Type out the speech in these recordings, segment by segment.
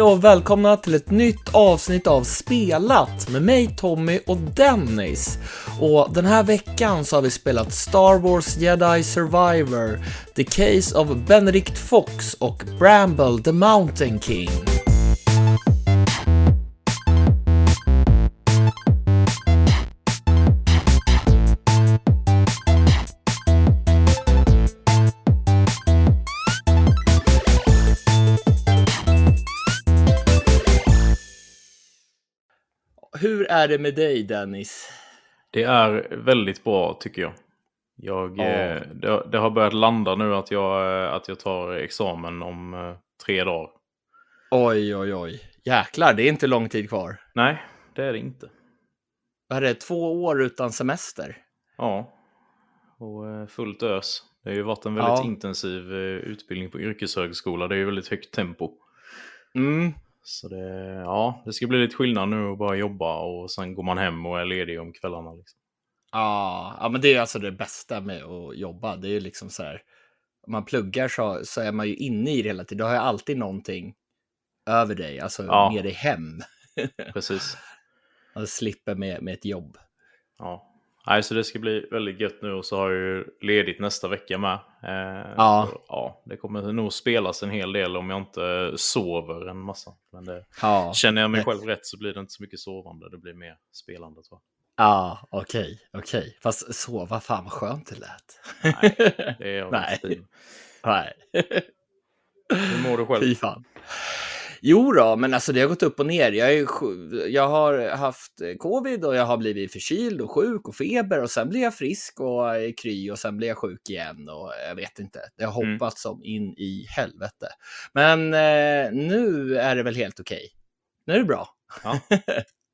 Hej och välkomna till ett nytt avsnitt av Spelat med mig Tommy och Dennis. Och den här veckan så har vi spelat Star Wars Jedi Survivor, The Case of Benedict Fox och Bramble the Mountain King. Hur är det med dig Dennis? Det är väldigt bra tycker jag. jag Ja. eh, det, det har börjat landa nu att jag, eh, att jag tar examen om eh, tre dagar. Oj, oj, oj. Jäklar, det är inte lång tid kvar. Nej, det är det inte. Vad är det, två år utan semester? Ja, och eh, fullt ös. Det har ju varit en väldigt Ja. intensiv eh, utbildning på yrkeshögskola. Det är ju väldigt högt tempo. Mm, Så det, ja, det ska bli lite skillnad nu att bara jobba och sen går man hem och är ledig om kvällarna. Liksom. Ja, ja, men det är alltså det bästa med att jobba. Det är ju liksom så här, om man pluggar så, så är man ju inne i det hela tiden. Du har ju alltid någonting över dig, alltså Ja. med dig hem. Precis. Man slipper med, med ett jobb. Ja. Nej, så det ska bli väldigt gött nu och så har jag ju ledigt nästa vecka med. Eh, Ja. Så, ja. Det kommer nog spelas en hel del om jag inte sover en massa. Men det, Ja, känner jag mig själv rätt så blir det inte så mycket sovande. Det blir mer spelande. Så. ja okej, okej. Fast sova, fan vad skönt det lät. Nej, Det är jag Nej. Nej. Hur mår du själv? Fy fan. Jo då, men alltså det har gått upp och ner. Jag, är, jag har haft eh, covid och jag har blivit förkyld och sjuk och feber och sen blir jag frisk och är kry och sen blir jag sjuk igen och jag vet inte. Det har Mm. hoppat som in i helvete. Men eh, nu är det väl helt okej. Nu är det bra. Ja.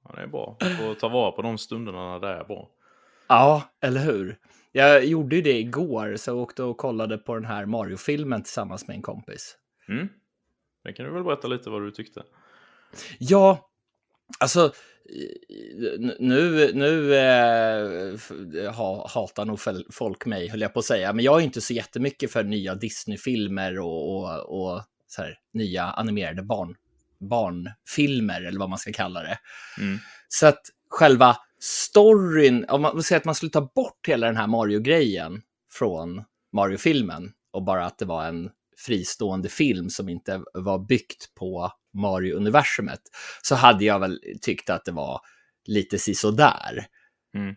ja, det är bra. Får ta vara på de stunderna när det är bra. Ja, eller hur? Jag gjorde ju det igår, så jag åkte och kollade på den här Mario-filmen tillsammans med en kompis. Mm. Det kan du väl berätta lite vad du tyckte? Ja, alltså nu, nu eh, ha, hatar nog folk mig, höll jag på att säga. Men jag är inte så jättemycket för nya Disney-filmer och, och, och så här, nya animerade barn, barnfilmer, eller vad man ska kalla det. Mm. Så att själva storyn, om man säger att man skulle ta bort hela den här Mario-grejen från Mario-filmen och bara att det var en fristående film som inte var byggt på Mario-universumet, så hade jag väl tyckt att det var lite sisådär. Mm.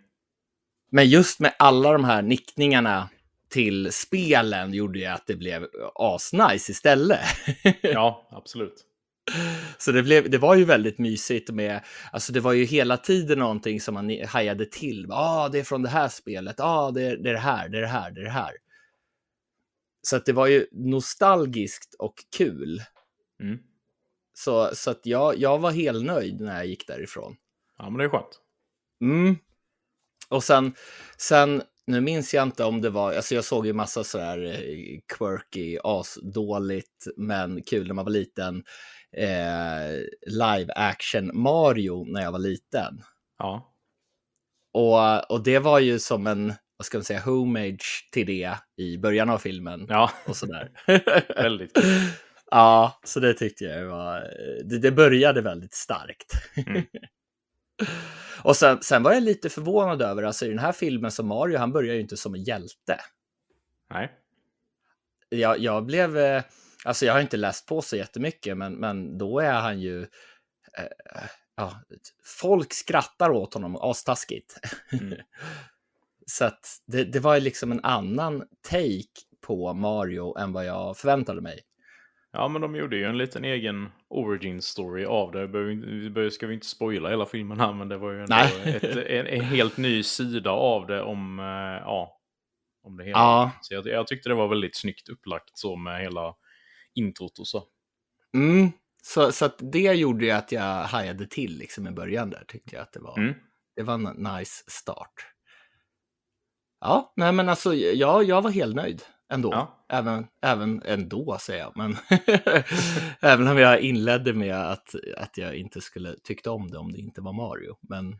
Men just med alla de här nickningarna till spelen gjorde ju att det blev asnice istället. Ja, absolut. Så det, blev, det var ju väldigt mysigt med, alltså det var ju hela tiden någonting som man hajade till. Ja, ah, det är från det här spelet, ja, ah, det, är- det är det här, det är det här, det är det här. Så att det var ju nostalgiskt och kul. Mm. Så, så att jag, jag var helt nöjd när jag gick därifrån. Ja, men det är skönt. Mm. Och sen, sen, nu minns jag inte om det var, alltså jag såg ju massa sådär eh, quirky, asdåligt, men kul när man var liten. Eh, live action Mario när jag var liten. Ja. Och, och det var ju som en, vad ska man säga, homage till det i början av filmen. Ja, Och sådär. väldigt kul. ja, så det tyckte jag var, det, det började väldigt starkt. Mm. Och sen, sen var jag lite förvånad över, alltså i den här filmen som Mario, han börjar ju inte som en hjälte. Nej. Jag, jag blev, eh, alltså jag har inte läst på så jättemycket, men, men då är han ju, eh, ja, folk skrattar åt honom astaskigt. Mm. så att det, det var liksom en annan take på Mario än vad jag förväntade mig. Ja, men de gjorde ju en liten egen origin story av det. Vi ska vi inte spoila hela filmen här, men det var ju ändå ett, en, en helt ny sida av det om, eh, ja, om det hela. Ja. Så jag, jag tyckte det var väldigt snyggt upplagt så med hela introt och så. Mm. Så, så det gjorde ju att jag hajade till liksom i början där, tyckte jag att det var. Mm. Det var en nice start. Ja, nej men alltså jag, jag var helt nöjd ändå. Ja. Även, även ändå säger jag, men även om jag inledde med att, att jag inte skulle tycka om det om det inte var Mario. Men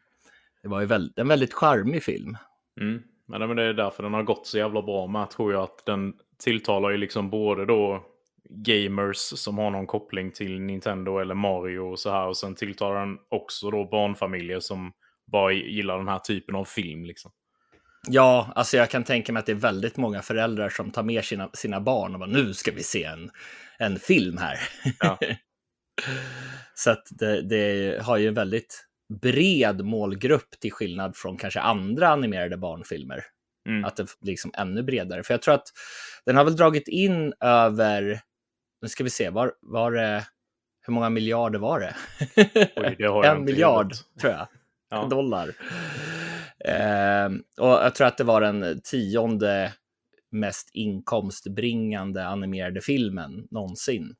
det var ju väl, en väldigt charmig film. Mm. Men, men det är därför den har gått så jävla bra med, tror jag. Att den tilltalar ju liksom både då gamers som har någon koppling till Nintendo eller Mario och så här. Och sen tilltalar den också då barnfamiljer som bara gillar den här typen av film. Liksom. Ja, alltså jag kan tänka mig att det är väldigt många föräldrar som tar med sina, sina barn och bara nu ska vi se en, en film här. Ja. Så att det, det, har ju en väldigt bred målgrupp till skillnad från kanske andra animerade barnfilmer. Mm. Att det liksom ännu bredare. För jag tror att den har väl dragit in över, nu ska vi se, var, var det, hur många miljarder var det? Oj, det en miljard, tror jag, ja. dollar. Eh, och jag tror att det var den tionde mest inkomstbringande animerade filmen någonsin.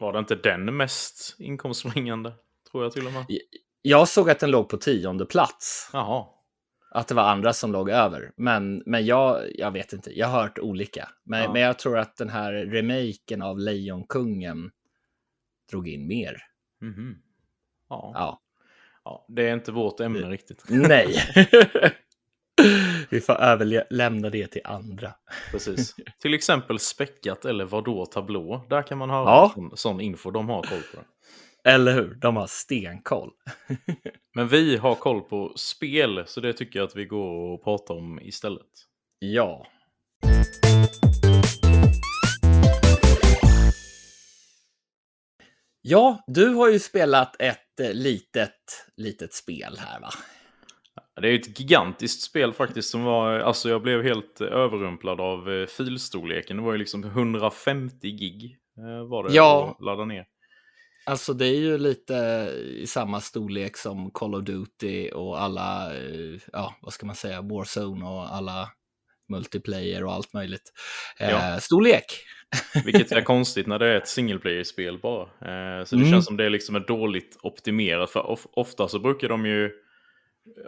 Var det inte den mest inkomstbringande? Tror jag till och med. Jag såg att den låg på tionde plats. Jaha. Att det var andra som låg över. Men, men jag, jag vet inte, jag har hört olika. Men, ja. men jag tror att den här remaken av Lejonkungen drog in mer. Mm -hmm. ja. ja. Ja. Det är inte vårt ämne riktigt. Nej. Vi får överlämna det till andra. Precis. Till exempel späckat eller vadå tablå. Där kan man höra ja. sån, sån info. De har koll på det. Eller hur? De har stenkoll. Men vi har koll på spel, så det tycker jag att vi går och pratar om istället. Ja. Ja, du har ju spelat ett litet, litet spel här va? Det är ett gigantiskt spel faktiskt som var, alltså jag blev helt överrumplad av eh, filstorleken. Det var ju liksom 150 gig eh, var det ja. att ladda ner. Alltså det är ju lite i samma storlek som Call of Duty och alla, eh, ja vad ska man säga, Warzone och alla multiplayer och allt möjligt. Ja. Eh, storlek! Vilket är konstigt när det är ett single player-spel bara. Eh, så det mm. känns som det är liksom är dåligt optimerat. För of ofta så brukar de ju,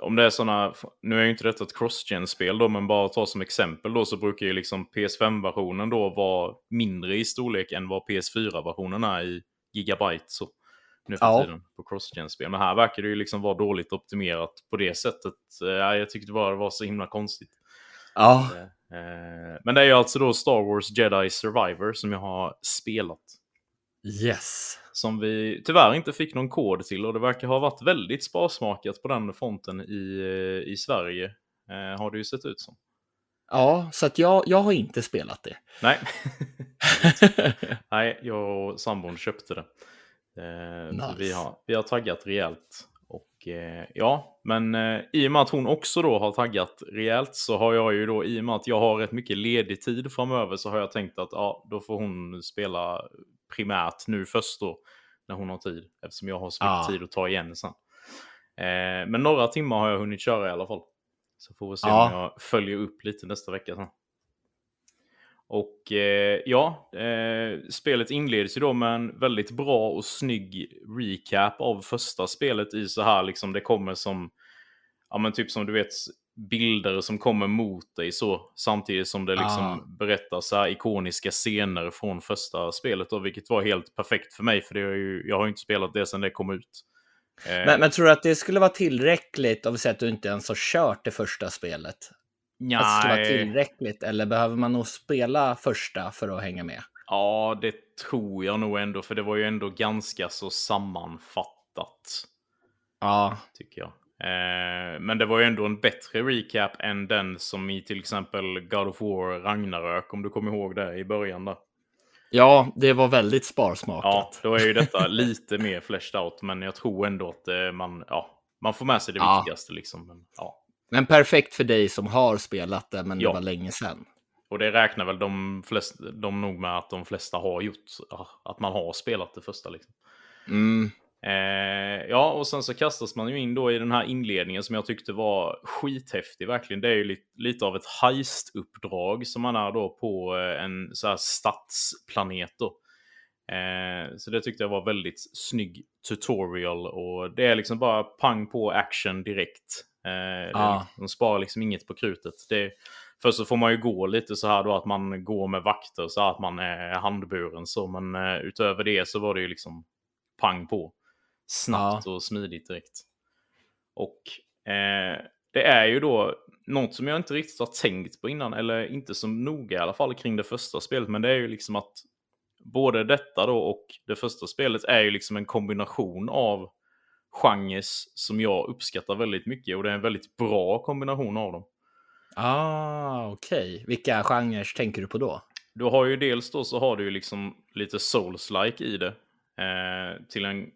om det är sådana, nu är ju inte detta ett cross-gen-spel då, men bara ta som exempel då så brukar ju liksom PS5-versionen då vara mindre i storlek än vad PS4-versionen är i gigabyte så, nu för ja. tiden på cross-gen-spel. Men här verkar det ju liksom vara dåligt optimerat på det sättet. Eh, jag tyckte bara det var så himla konstigt. Ja. Eh, eh, men det är ju alltså då Star Wars Jedi Survivor som jag har spelat. Yes. Som vi tyvärr inte fick någon kod till och det verkar ha varit väldigt sparsmakat på den fronten i, i Sverige. har det ju sett ut som. Ja, så att jag, jag har inte spelat det. Nej. Nej, jag och sambon köpte det. Eh, nice. vi, har, vi har taggat rejält. Eh, ja, men eh, i och med att hon också då har taggat rejält så har jag ju då, i och med att jag har rätt mycket ledig tid framöver så har jag tänkt att ja, då får hon spela primärt nu först då, när hon har tid. Eftersom jag har så mycket ah. tid att ta igen sen. Eh, men några timmar har jag hunnit köra i alla fall. Så får vi se ja. om jag följer upp lite nästa vecka. Sen. Och eh, ja, eh, spelet inleds ju då med en väldigt bra och snygg recap av första spelet i så här liksom det kommer som, ja men typ som du vet bilder som kommer mot dig så samtidigt som det liksom ah. berättar så här ikoniska scener från första spelet då, vilket var helt perfekt för mig för det är ju, jag har ju inte spelat det sedan det kom ut. Eh, men, men tror du att det skulle vara tillräckligt om vi säger att du inte ens har kört det första spelet? Nej. Att det skulle vara tillräckligt eller behöver man nog spela första för att hänga med? Ja, det tror jag nog ändå, för det var ju ändå ganska så sammanfattat. Ja. Tycker jag. Eh, men det var ju ändå en bättre recap än den som i till exempel God of War Ragnarök, om du kommer ihåg det i början där. Ja, det var väldigt sparsmakat. Ja, då är ju detta lite mer fleshed out, men jag tror ändå att eh, man, ja, man får med sig det ja. viktigaste. Liksom. Men, ja. Men perfekt för dig som har spelat det, men ja. det var länge sedan. Och det räknar väl de, flesta, de nog med att de flesta har gjort, att man har spelat det första. Liksom. Mm. Eh, ja, och sen så kastas man ju in då i den här inledningen som jag tyckte var skithäftig verkligen. Det är ju lite, lite av ett heist-uppdrag som man är då på eh, en så här stadsplanet då. Eh, så det tyckte jag var väldigt snygg tutorial och det är liksom bara pang på action direkt. Eh, ah. De sparar liksom inget på krutet. Det, först så får man ju gå lite så här då att man går med vakter så att man är handburen så men eh, utöver det så var det ju liksom pang på snabbt ja. och smidigt direkt. Och eh, det är ju då något som jag inte riktigt har tänkt på innan, eller inte så noga i alla fall kring det första spelet, men det är ju liksom att både detta då och det första spelet är ju liksom en kombination av genres som jag uppskattar väldigt mycket och det är en väldigt bra kombination av dem. Ah, okej. Okay. Vilka genrer tänker du på då? Du har ju dels då så har du ju liksom lite souls-like i det. Eh, till en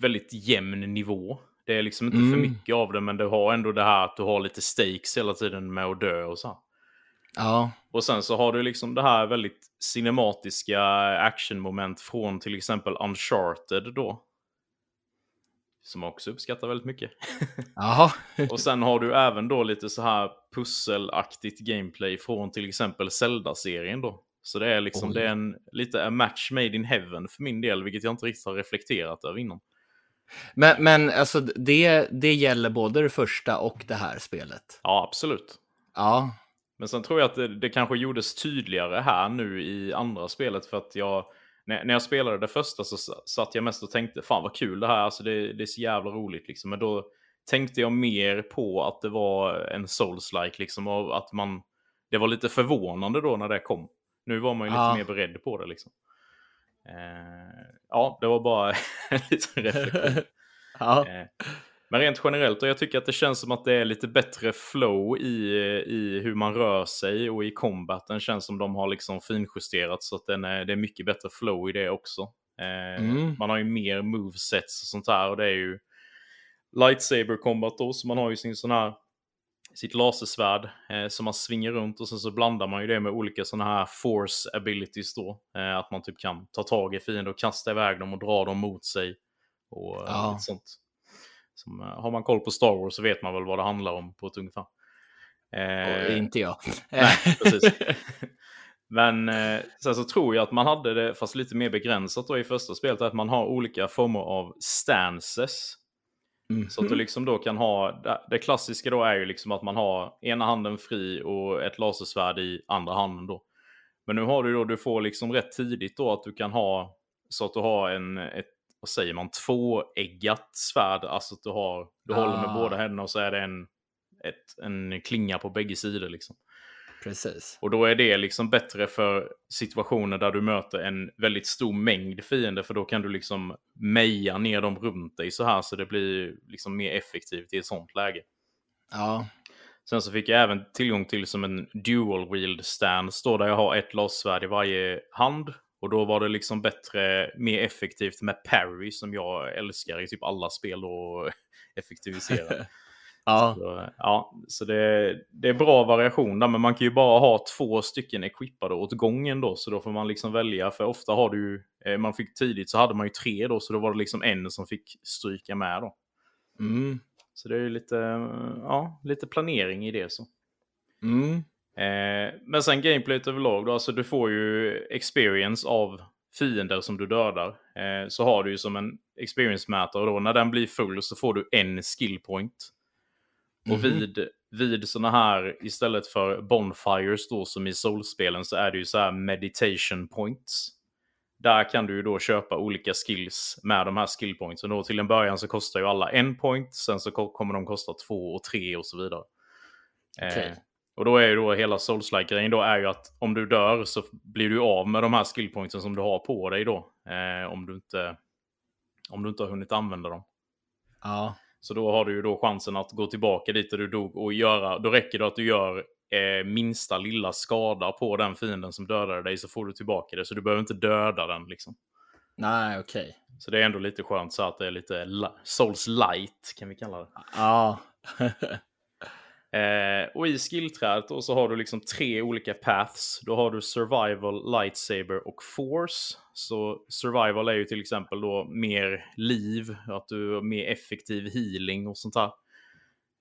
väldigt jämn nivå. Det är liksom inte mm. för mycket av det, men du har ändå det här att du har lite stakes hela tiden med att dö och så. Ja. Och sen så har du liksom det här väldigt cinematiska actionmoment från till exempel Uncharted då. Som jag också uppskattar väldigt mycket. Jaha. och sen har du även då lite så här pusselaktigt gameplay från till exempel Zelda-serien då. Så det är liksom, Oj. det är en, lite a match made in heaven för min del, vilket jag inte riktigt har reflekterat över innan. Men, men alltså det, det gäller både det första och det här spelet? Ja, absolut. Ja. Men sen tror jag att det, det kanske gjordes tydligare här nu i andra spelet för att jag när, när jag spelade det första så satt jag mest och tänkte fan vad kul det här, alltså det, det är så jävla roligt liksom. Men då tänkte jag mer på att det var en souls-like liksom och att man, det var lite förvånande då när det kom. Nu var man ju lite mer beredd på det liksom. Eh, ja, det var bara en liten reflektion. ja. eh, men rent generellt, och jag tycker att det känns som att det är lite bättre flow i, i hur man rör sig och i combaten känns som de har liksom finjusterat så att den är, det är mycket bättre flow i det också. Eh, mm. Man har ju mer movesets och sånt här och det är ju lightsaber combat då, så man har ju sin sån här sitt lasersvärd eh, som man svingar runt och sen så blandar man ju det med olika sådana här force abilities då. Eh, att man typ kan ta tag i fiender och kasta iväg dem och dra dem mot sig. Och eh, ja. sånt. Som, eh, har man koll på Star Wars så vet man väl vad det handlar om på ett ungefär. Eh, inte jag. nej, precis. Men eh, sen så tror jag att man hade det, fast lite mer begränsat då i första spelet, att man har olika former av stances. Mm. Så att du mhm. liksom då kan ha, det klassiska då är ju liksom att man har ena handen fri och ett lasersvärd i andra handen då. Men nu har du då, du får liksom rätt tidigt då att du kan ha, så att du har en, ett, vad säger man, tvåeggat svärd. Alltså att du har, du ah. håller med båda ah. händerna och så är det en, ett, en klinga på bägge sidor liksom. Precis. Och då är det liksom bättre för situationer där du möter en väldigt stor mängd fiender. För då kan du liksom meja ner dem runt dig så här så det blir liksom mer effektivt i ett sånt läge. Ja. Sen så fick jag även tillgång till som en dual wield stance då där jag har ett lassvärd i varje hand. Och då var det liksom bättre, mer effektivt med parry som jag älskar i typ alla spel och effektivisera. Ja. Så, ja, så det, det är bra variation där, men man kan ju bara ha två stycken equippade åt gången då, så då får man liksom välja, för ofta har du eh, man fick tidigt så hade man ju tre då, så då var det liksom en som fick stryka med då. Mm. Så det är ju lite, ja, lite planering i det så. Mm. Eh, men sen gameplayet överlag då, alltså du får ju experience av fiender som du dödar. Eh, så har du ju som en experience-mätare då när den blir full så får du en skill point. Och mm -hmm. vid, vid sådana här, istället för bonfires då som i Soul-spelen så är det ju så här meditation points. Där kan du ju då köpa olika skills med de här skill points. Och då till en början så kostar ju alla en point, sen så kommer de kosta två och tre och så vidare. Okay. Eh, och då är ju då hela Souls-like-grejen då är ju att om du dör så blir du av med de här skill pointsen som du har på dig då. Eh, om, du inte, om du inte har hunnit använda dem. Ja. Så då har du ju då chansen att gå tillbaka dit där du dog och göra, då räcker det att du gör eh, minsta lilla skada på den fienden som dödade dig så får du tillbaka det. Så du behöver inte döda den liksom. Nej, okej. Okay. Så det är ändå lite skönt så att det är lite Souls light kan vi kalla det. Ja. Eh, och i skillträdet då så har du liksom tre olika paths. Då har du survival, lightsaber och force. Så survival är ju till exempel då mer liv, att du har mer effektiv healing och sånt där.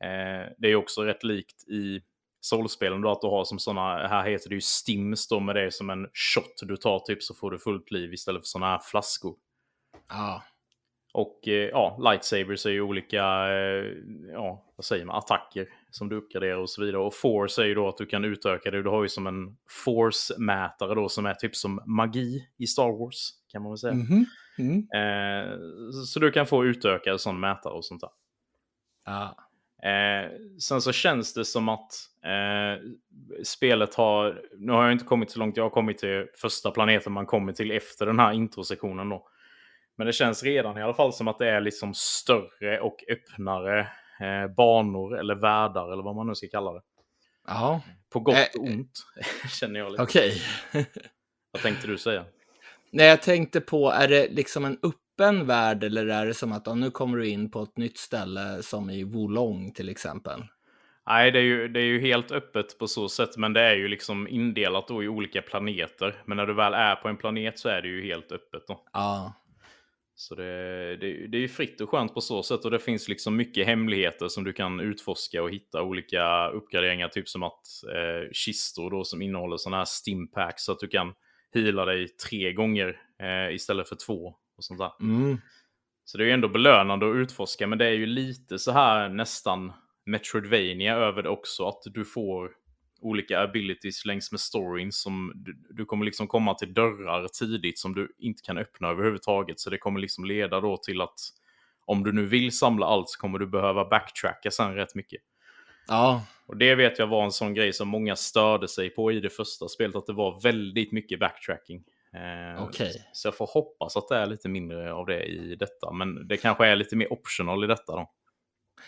Eh, det är också rätt likt i Soulspelen då att du har som sådana, här heter det ju stims då med det som en shot du tar typ så får du fullt liv istället för sådana här flaskor. Ja. Och eh, ja, lightsabers är ju olika, eh, ja, vad säger man, attacker som du uppgraderar och så vidare. Och force är ju då att du kan utöka det. Du har ju som en force-mätare då som är typ som magi i Star Wars, kan man väl säga. Mm -hmm. mm. Eh, så du kan få utökad sån mätare och sånt där. Ja. Eh, sen så känns det som att eh, spelet har, nu har jag inte kommit så långt, jag har kommit till första planeten man kommer till efter den här introsektionen då. Men det känns redan i alla fall som att det är liksom större och öppnare eh, banor eller världar eller vad man nu ska kalla det. Ja. På gott och ont känner jag. Okej. Okay. vad tänkte du säga? Nej, jag tänkte på, är det liksom en öppen värld eller är det som att oh, nu kommer du in på ett nytt ställe som i Wolong till exempel? Nej, det är, ju, det är ju helt öppet på så sätt, men det är ju liksom indelat då i olika planeter. Men när du väl är på en planet så är det ju helt öppet då. Ja. Så det, det, det är ju fritt och skönt på så sätt och det finns liksom mycket hemligheter som du kan utforska och hitta olika uppgraderingar, typ som att eh, kistor då som innehåller sådana här stimpacks så att du kan hila dig tre gånger eh, istället för två och sånt där. Mm. Så det är ju ändå belönande att utforska, men det är ju lite så här nästan Metroidvania över det också, att du får olika abilities längs med storyn som du, du, kommer liksom komma till dörrar tidigt som du inte kan öppna överhuvudtaget. Så det kommer liksom leda då till att om du nu vill samla allt så kommer du behöva backtracka sen rätt mycket. Ja. Och det vet jag var en sån grej som många störde sig på i det första spelet, att det var väldigt mycket backtracking. Eh, okay. Så jag får hoppas att det är lite mindre av det i detta, men det kanske är lite mer optional i detta då.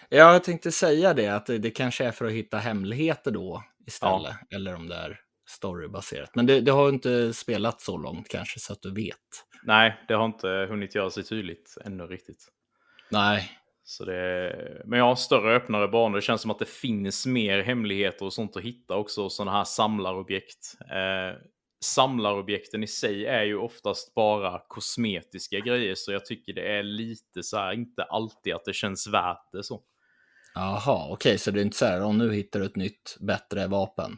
Ja, jag tänkte säga det, att det kanske är för att hitta hemligheter då istället, ja. eller om det är storybaserat. Men det, det har inte spelat så långt kanske, så att du vet. Nej, det har inte hunnit göra sig tydligt ännu riktigt. Nej. Så det, men ja, större öppnare banor. Det känns som att det finns mer hemligheter och sånt att hitta också. Sådana här samlarobjekt. Eh, samlarobjekten i sig är ju oftast bara kosmetiska grejer. Så jag tycker det är lite så här, inte alltid att det känns värt det så. Jaha, okej, okay, så det är inte så här, om nu hittar du ett nytt, bättre vapen?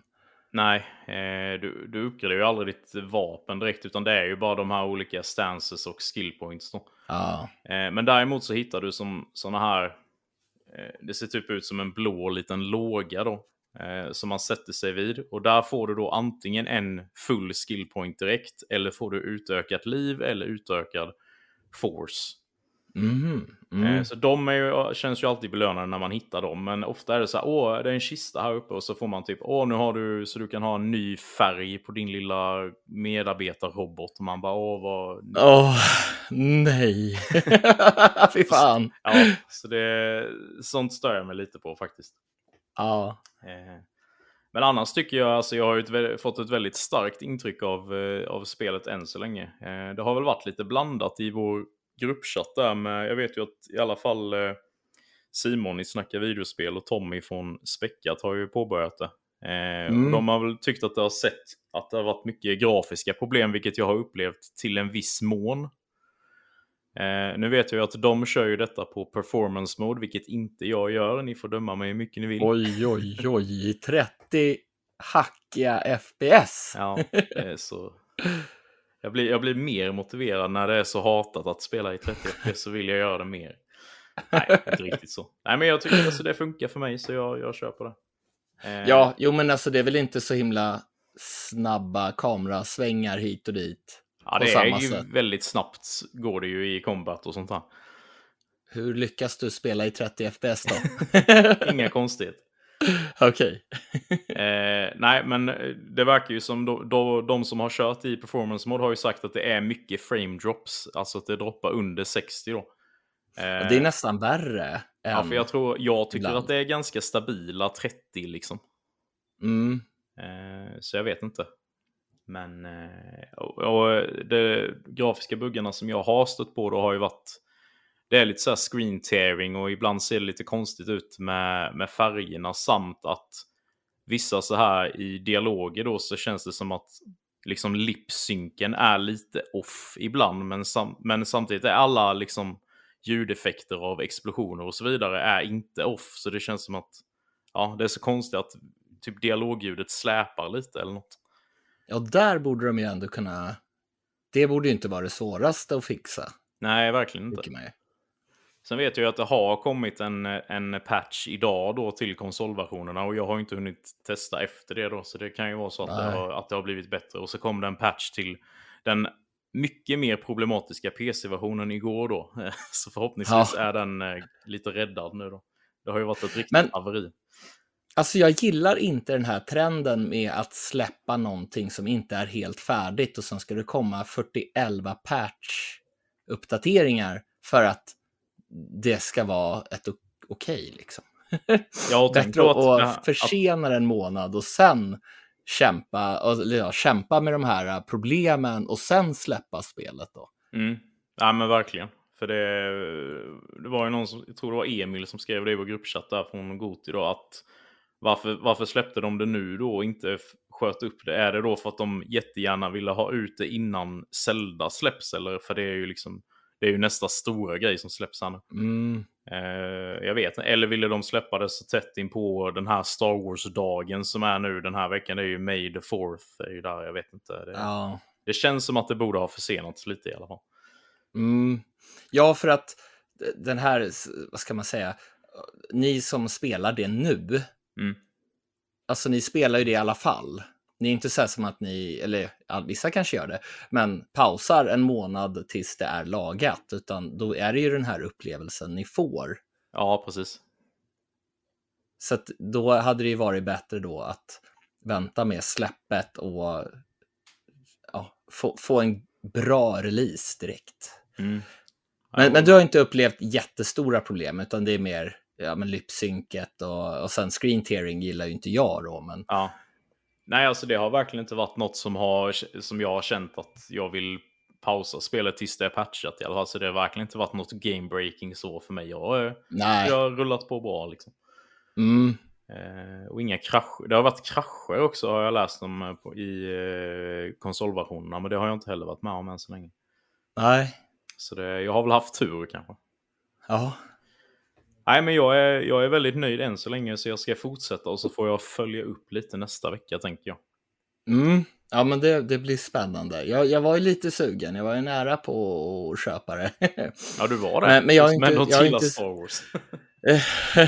Nej, eh, du, du uppgraderar ju aldrig ditt vapen direkt, utan det är ju bara de här olika stances och skillpoints då. Ja. Eh, men däremot så hittar du som sådana här, eh, det ser typ ut som en blå liten låga då, eh, som man sätter sig vid. Och där får du då antingen en full skillpoint direkt, eller får du utökat liv eller utökad force. Mm, mm. Så de är ju, känns ju alltid belönade när man hittar dem. Men ofta är det så här, åh, det är en kista här uppe och så får man typ, åh, nu har du så du kan ha en ny färg på din lilla medarbetarrobot. Och man bara, åh, vad... Åh, nej. Fy fan. Ja, så det, sånt stör jag mig lite på faktiskt. Ja. Men annars tycker jag, alltså jag har ett, fått ett väldigt starkt intryck av, av spelet än så länge. Det har väl varit lite blandat i vår gruppchatt där med, jag vet ju att i alla fall eh, Simon i Snacka videospel och Tommy från Späckat har ju påbörjat det. Eh, mm. De har väl tyckt att det har sett att det har varit mycket grafiska problem, vilket jag har upplevt till en viss mån. Eh, nu vet jag ju att de kör ju detta på performance mode, vilket inte jag gör. Ni får döma mig hur mycket ni vill. Oj, oj, oj, 30 hackiga FPS. ja, det är så jag blir, jag blir mer motiverad när det är så hatat att spela i 30 FPS så vill jag göra det mer. Nej, inte riktigt så. Nej, men jag tycker att alltså det funkar för mig så jag, jag kör på det. Eh... Ja, jo men alltså det är väl inte så himla snabba kamerasvängar hit och dit. Ja, det är ju sätt. väldigt snabbt går det ju i combat och sånt där. Hur lyckas du spela i 30 FPS då? Inga konstigheter. Okej. eh, nej, men det verkar ju som då, då, de som har kört i performance mode har ju sagt att det är mycket frame drops. Alltså att det droppar under 60 då. Eh, det är nästan värre. Ja, för jag tror, jag tycker ibland. att det är ganska stabila 30 liksom. Mm. Eh, så jag vet inte. Men eh, och, och de grafiska buggarna som jag har stött på då har ju varit det är lite så här screen tearing och ibland ser det lite konstigt ut med, med färgerna samt att vissa så här i dialoger då så känns det som att liksom lipsynken är lite off ibland men, sam men samtidigt är alla liksom ljudeffekter av explosioner och så vidare är inte off så det känns som att ja, det är så konstigt att typ dialogljudet släpar lite eller något. Ja, där borde de ju ändå kunna. Det borde ju inte vara det svåraste att fixa. Nej, verkligen inte. Sen vet jag att det har kommit en, en patch idag då till konsolversionerna och jag har inte hunnit testa efter det då. Så det kan ju vara så att, det har, att det har blivit bättre. Och så kom det en patch till den mycket mer problematiska PC-versionen igår då. Så förhoppningsvis ja. är den eh, lite räddad nu då. Det har ju varit ett riktigt Men- haveri. Alltså jag gillar inte den här trenden med att släppa någonting som inte är helt färdigt och sen ska det komma 41 patch-uppdateringar för att det ska vara ett okej liksom. Jag har tänkt Bättre att, att, att att, försena det en månad och sen kämpa, och, eller ja, kämpa med de här problemen och sen släppa spelet då. mm, ja men verkligen. För det, det var ju någon som, jag tror det var Emil som skrev det i vår gruppchatt där från Goti då att varför, varför släppte de det nu då och inte sköt upp det? Är det då för att de jättegärna ville ha ut det innan Zelda släpps eller för det är ju liksom det är ju nästa stora grej som släpps här nu. Mm. Eh, jag vet. Eller ville de släppa det så tätt in på den här Star Wars-dagen som är nu den här veckan? Det är ju May the 4th. Det är ju där, jag vet inte. Det, Ja. det känns som att det borde ha försenats lite i alla fall. Mm. Ja, för att den här, vad ska man säga, ni som spelar det nu, Mm. alltså ni spelar ju det i alla fall. Ni är inte så här som att ni, eller ja, vissa kanske gör det, men pausar en månad tills det är lagat, utan då är det ju den här upplevelsen ni får. Ja, precis. Så då hade det ju varit bättre då att vänta med släppet och ja, få, få en bra release direkt. Mm. Men, men du har inte upplevt jättestora problem, utan det är mer ja, men lypsynket och, och sen screen tearing gillar ju inte jag då, men Ja. Nej, alltså det har verkligen inte varit något som, har, som jag har känt att jag vill pausa spelet tills det är patchat i alla fall. Så det har verkligen inte varit något game breaking så för mig. Jag, eh, nej. jag har rullat på bra liksom. Mm, Eh, och inga krascher. Det har varit krascher också har jag läst om eh, på, i eh, konsolversionerna. Men det har jag inte heller varit med om än så länge. nej. Så det, jag har väl haft tur kanske. Ja, Nej, men jag är, jag är väldigt nöjd än så länge så jag ska fortsätta och så får jag följa upp lite nästa vecka tänker jag. mm. ja men det, det blir spännande. Jag, jag var ju lite sugen, jag var ju nära på att köpa det. Ja, du var det. Men- men jag har inte- Men jag inte- Star Wars.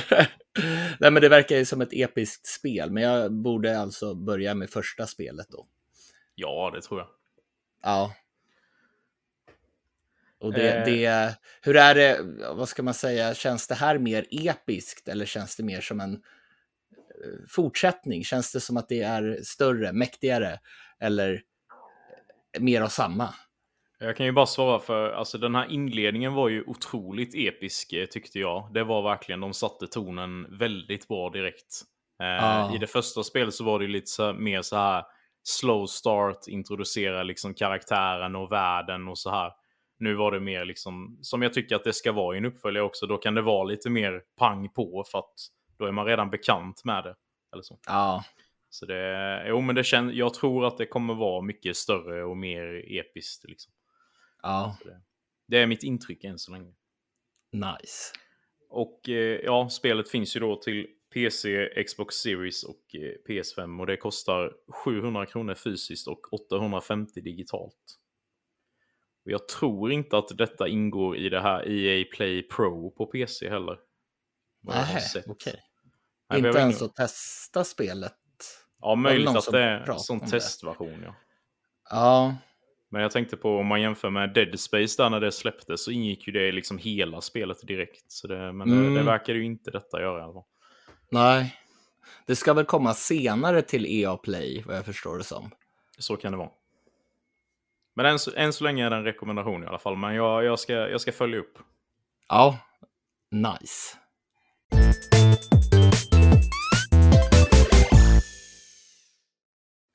nej men det verkar ju som ett episkt spel, men jag borde alltså börja med första spelet då. ja, det tror jag. Ja. Och det, Eh. det, hur är det, vad ska man säga, känns det här mer episkt eller känns det mer som en eh, fortsättning? Känns det som att det är större, mäktigare eller mer av samma? Jag kan ju bara svara för, alltså den här inledningen var ju otroligt episk eh, tyckte jag. Det var verkligen, de satte tonen väldigt bra direkt. Eh, Ja. I det första spelet så var det ju lite så, mer så här slow start, introducera liksom karaktären och världen och så här. Nu var det mer liksom, som jag tycker att det ska vara i en uppföljare också, då kan det vara lite mer pang på för att då är man redan bekant med det. Eller så. Ja, Så det, jo men det känns, jag tror att det kommer vara mycket större och mer episkt liksom. ja, Det är mitt intryck än så länge. nice. Och eh, ja, spelet finns ju då till PC, Xbox Series och eh, PS5 och det kostar 700 kronor fysiskt och 850 digitalt. Och jag tror inte att detta ingår i det här EA Play Pro på PC heller. Nej, sett. okej. Nej, men Inte ens att testa spelet. Ja, möjligt att det är pratade sån det. testversion. Ja. Ja, Men jag tänkte på om man jämför med Dead Space där när det släpptes så ingick ju det liksom hela spelet direkt. Så det, men det, Mm. det verkar ju inte detta göra i alla fall. nej. Det ska väl komma senare till EA Play, vad jag förstår det som. Så kan det vara. Men än så, än så länge är det en rekommendation i alla fall. Men jag, jag, ska, jag ska följa upp. Ja, nice.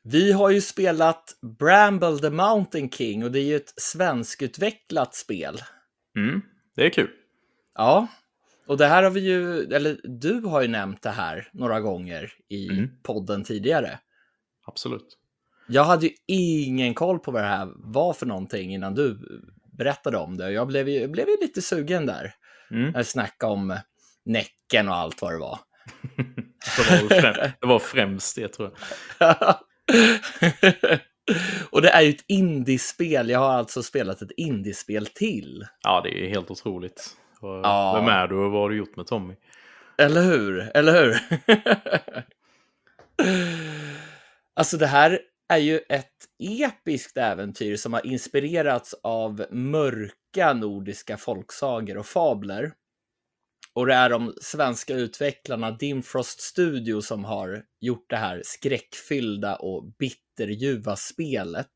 Vi har ju spelat Bramble the Mountain King och det är ju ett svenskutvecklat spel. Mm, det är kul. Ja, och det här har vi ju, eller du har ju nämnt det här några gånger i Mm. podden tidigare. Absolut. Jag hade ju ingen koll på vad det här var för någonting innan du berättade om det. Jag blev ju, blev ju lite sugen där. Mm. Jag snackade om Näcken och allt vad det var. Det, var det främst det tror jag. och det är ju ett indiespel. Jag har alltså spelat ett indiespel till. Ja, det är helt otroligt. Ja. Vem är du och vad har du gjort med Tommy? Eller hur? Eller hur? alltså det här är ju ett episkt äventyr som har inspirerats av mörka nordiska folksagor och fabler. Och det är de svenska utvecklarna Dimfrost Studio som har gjort det här skräckfyllda och bitterljuva spelet.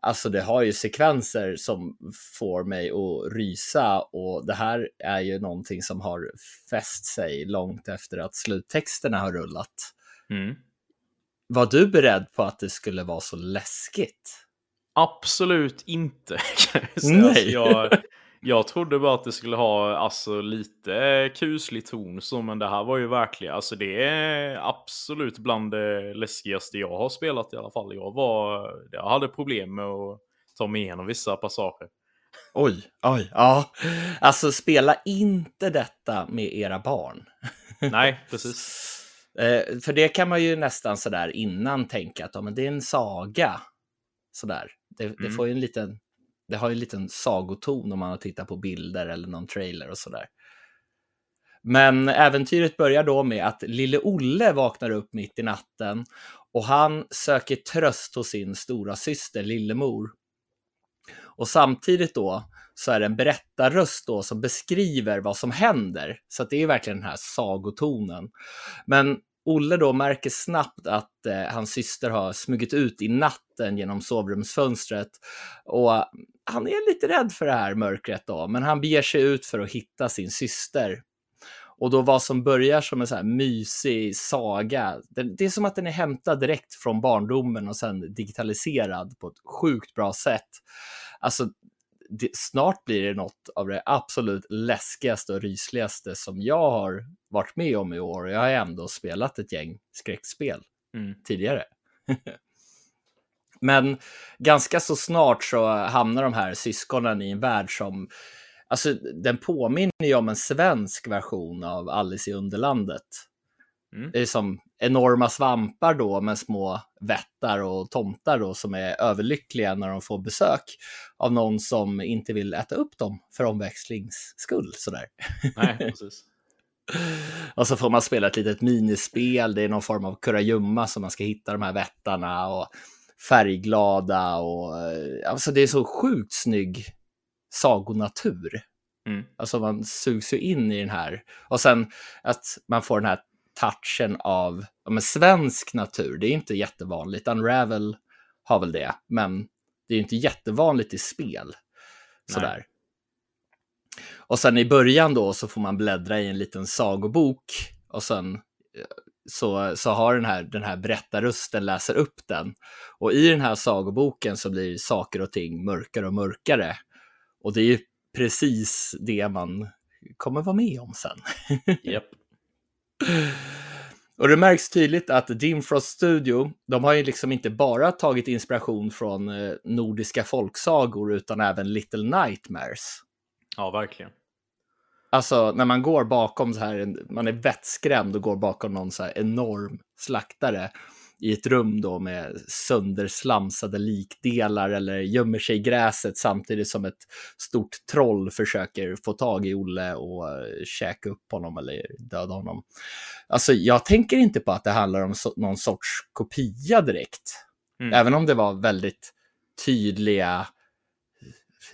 Alltså det har ju sekvenser som får mig att rysa och det här är ju någonting som har fäst sig långt efter att sluttexterna har rullat. Mm. Var du beredd på att det skulle vara så läskigt? Absolut inte. Nej. Jag, jag trodde bara att det skulle ha alltså, lite kuslig ton, så, men det här var ju verkligen, alltså det är absolut bland det läskigaste jag har spelat i alla fall. Jag, var, jag hade problem med att ta mig igenom vissa passager. Oj, oj, ja. Alltså spela inte detta med era barn. Nej, precis. Eh, för det kan man ju nästan sådär innan tänka att ja, men det är en saga. Sådär. Det, mm. det får ju en liten det har ju en liten sagoton om man har tittat på bilder eller någon trailer och sådär. Men äventyret börjar då med att lille Olle vaknar upp mitt i natten och han söker tröst hos sin stora syster Lillemor. Och samtidigt då så är det en berättarröst då som beskriver vad som händer. Så det är verkligen den här sagotonen. Men Olle då märker snabbt att eh, hans syster har smugit ut i natten genom sovrumsfönstret och han är lite rädd för det här mörkret då, men han beger sig ut för att hitta sin syster. Och då vad som börjar som en så här mysig saga, det, det är som att den är hämtad direkt från barndomen och sen digitaliserad på ett sjukt bra sätt. Alltså, det, snart blir det något av det absolut läskigaste och rysligaste som jag har varit med om i år. Jag har ändå spelat ett gäng skräckspel mm. tidigare. Men ganska så snart så hamnar de här syskonen i en värld som, alltså den påminner ju om en svensk version av Alice i Underlandet. Mm. Det är som enorma svampar då med små vättar och tomtar då som är överlyckliga när de får besök av någon som inte vill äta upp dem för omväxlings skull sådär. Nej, precis. och så får man spela ett litet minispel, det är någon form av kurragömma som man ska hitta de här vättarna och färgglada och eh, alltså det är så sjukt snygg sagonatur. Mm. Alltså man sugs ju in i den här. Och sen att man får den här touchen av ja, svensk natur. Det är inte jättevanligt. Unravel har väl det, men det är inte jättevanligt i spel. Sådär. Nej. Och sen i början då så får man bläddra i en liten sagobok och sen eh, så, så har den här, den här berättarrösten läser upp den. Och i den här sagoboken så blir saker och ting mörkare och mörkare. Och det är ju precis det man kommer vara med om sen. Yep. Och det märks tydligt att Dimfrost Studio, de har ju liksom inte bara tagit inspiration från eh, nordiska folksagor utan även Little Nightmares. Ja, verkligen. Alltså när man går bakom så här, man är vettskrämd och går bakom någon så här enorm slaktare i ett rum då med sönderslamsade likdelar eller gömmer sig i gräset samtidigt som ett stort troll försöker få tag i Olle och uh, käka upp honom eller döda honom. Alltså jag tänker inte på att det handlar om so någon sorts kopia direkt. Mm. Även om det var väldigt tydliga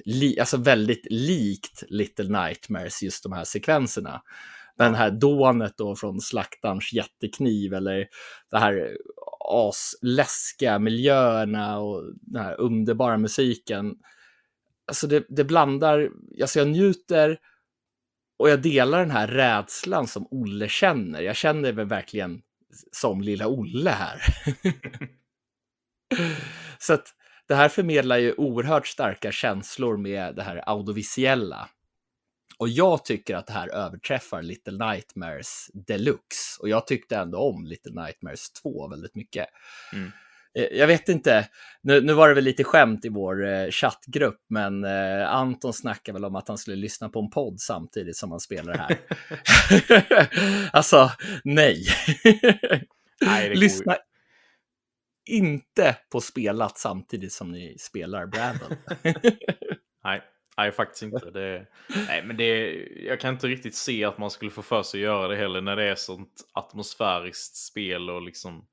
li, alltså väldigt likt Little Nightmares, just de här sekvenserna. Den här dånet då från slaktarens jättekniv eller det här asläskiga miljöerna och den här underbara musiken. Alltså det, det blandar, alltså jag njuter och jag delar den här rädslan som Olle känner. Jag känner mig verkligen som lilla Olle här. Så att det här förmedlar ju oerhört starka känslor med det här audiovisuella. Och jag tycker att det här överträffar Little Nightmares Deluxe. Och jag tyckte ändå om Little Nightmares 2 väldigt mycket. Mm. Eh, jag vet inte, nu, nu var det väl lite skämt i vår eh, chattgrupp, men eh, Anton snackade väl om att han skulle lyssna på en podd samtidigt som han spelar här. alltså, nej. nej lyssna, inte på spelat samtidigt som ni spelar Bravel. nej, nej, faktiskt inte. Det, nej, men det, jag kan inte riktigt se att man skulle få för sig att göra det heller när det är sånt atmosfäriskt spel och liksom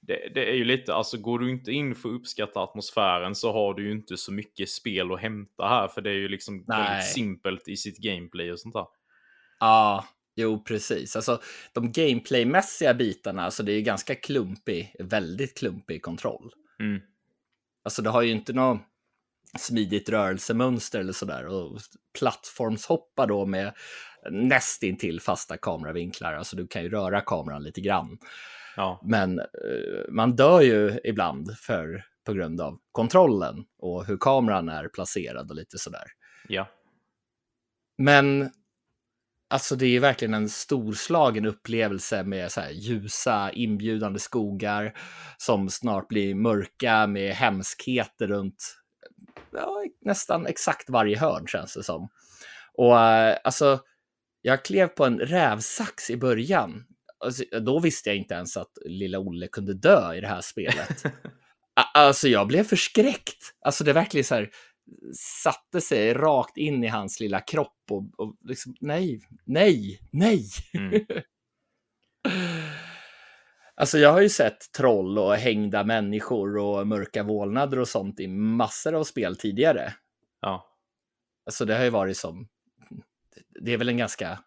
det, det, är ju lite, alltså går du inte in för att uppskatta atmosfären så har du ju inte så mycket spel att hämta här för det är ju liksom väldigt simpelt i sitt gameplay och sånt där. Ja, jo precis. Alltså de gameplaymässiga bitarna, alltså det är ju ganska klumpig, väldigt klumpig kontroll. Mm. Alltså det har ju inte något smidigt rörelsemönster eller sådär. Och plattformshoppa då med nästintill fasta kameravinklar. Alltså du kan ju röra kameran lite grann. Ja. Men eh, man dör ju ibland för, på grund av kontrollen och hur kameran är placerad och lite sådär. Ja. Men alltså det är ju verkligen en storslagen upplevelse med så ljusa, inbjudande skogar som snart blir mörka med hemskheter runt ja, nästan exakt varje hörn känns det som. Och eh, alltså, jag klev på en rävsax i början. Alltså, då visste jag inte ens att lilla Olle kunde dö i det här spelet. Alltså jag blev förskräckt. Alltså det verkligen så här satte sig rakt in i hans lilla kropp och, och liksom nej, nej, nej. Mm. Alltså jag har ju sett troll och hängda människor och mörka vålnader och sånt i massor av spel tidigare. Ja. Alltså det har ju varit som, det är väl en ganska eh,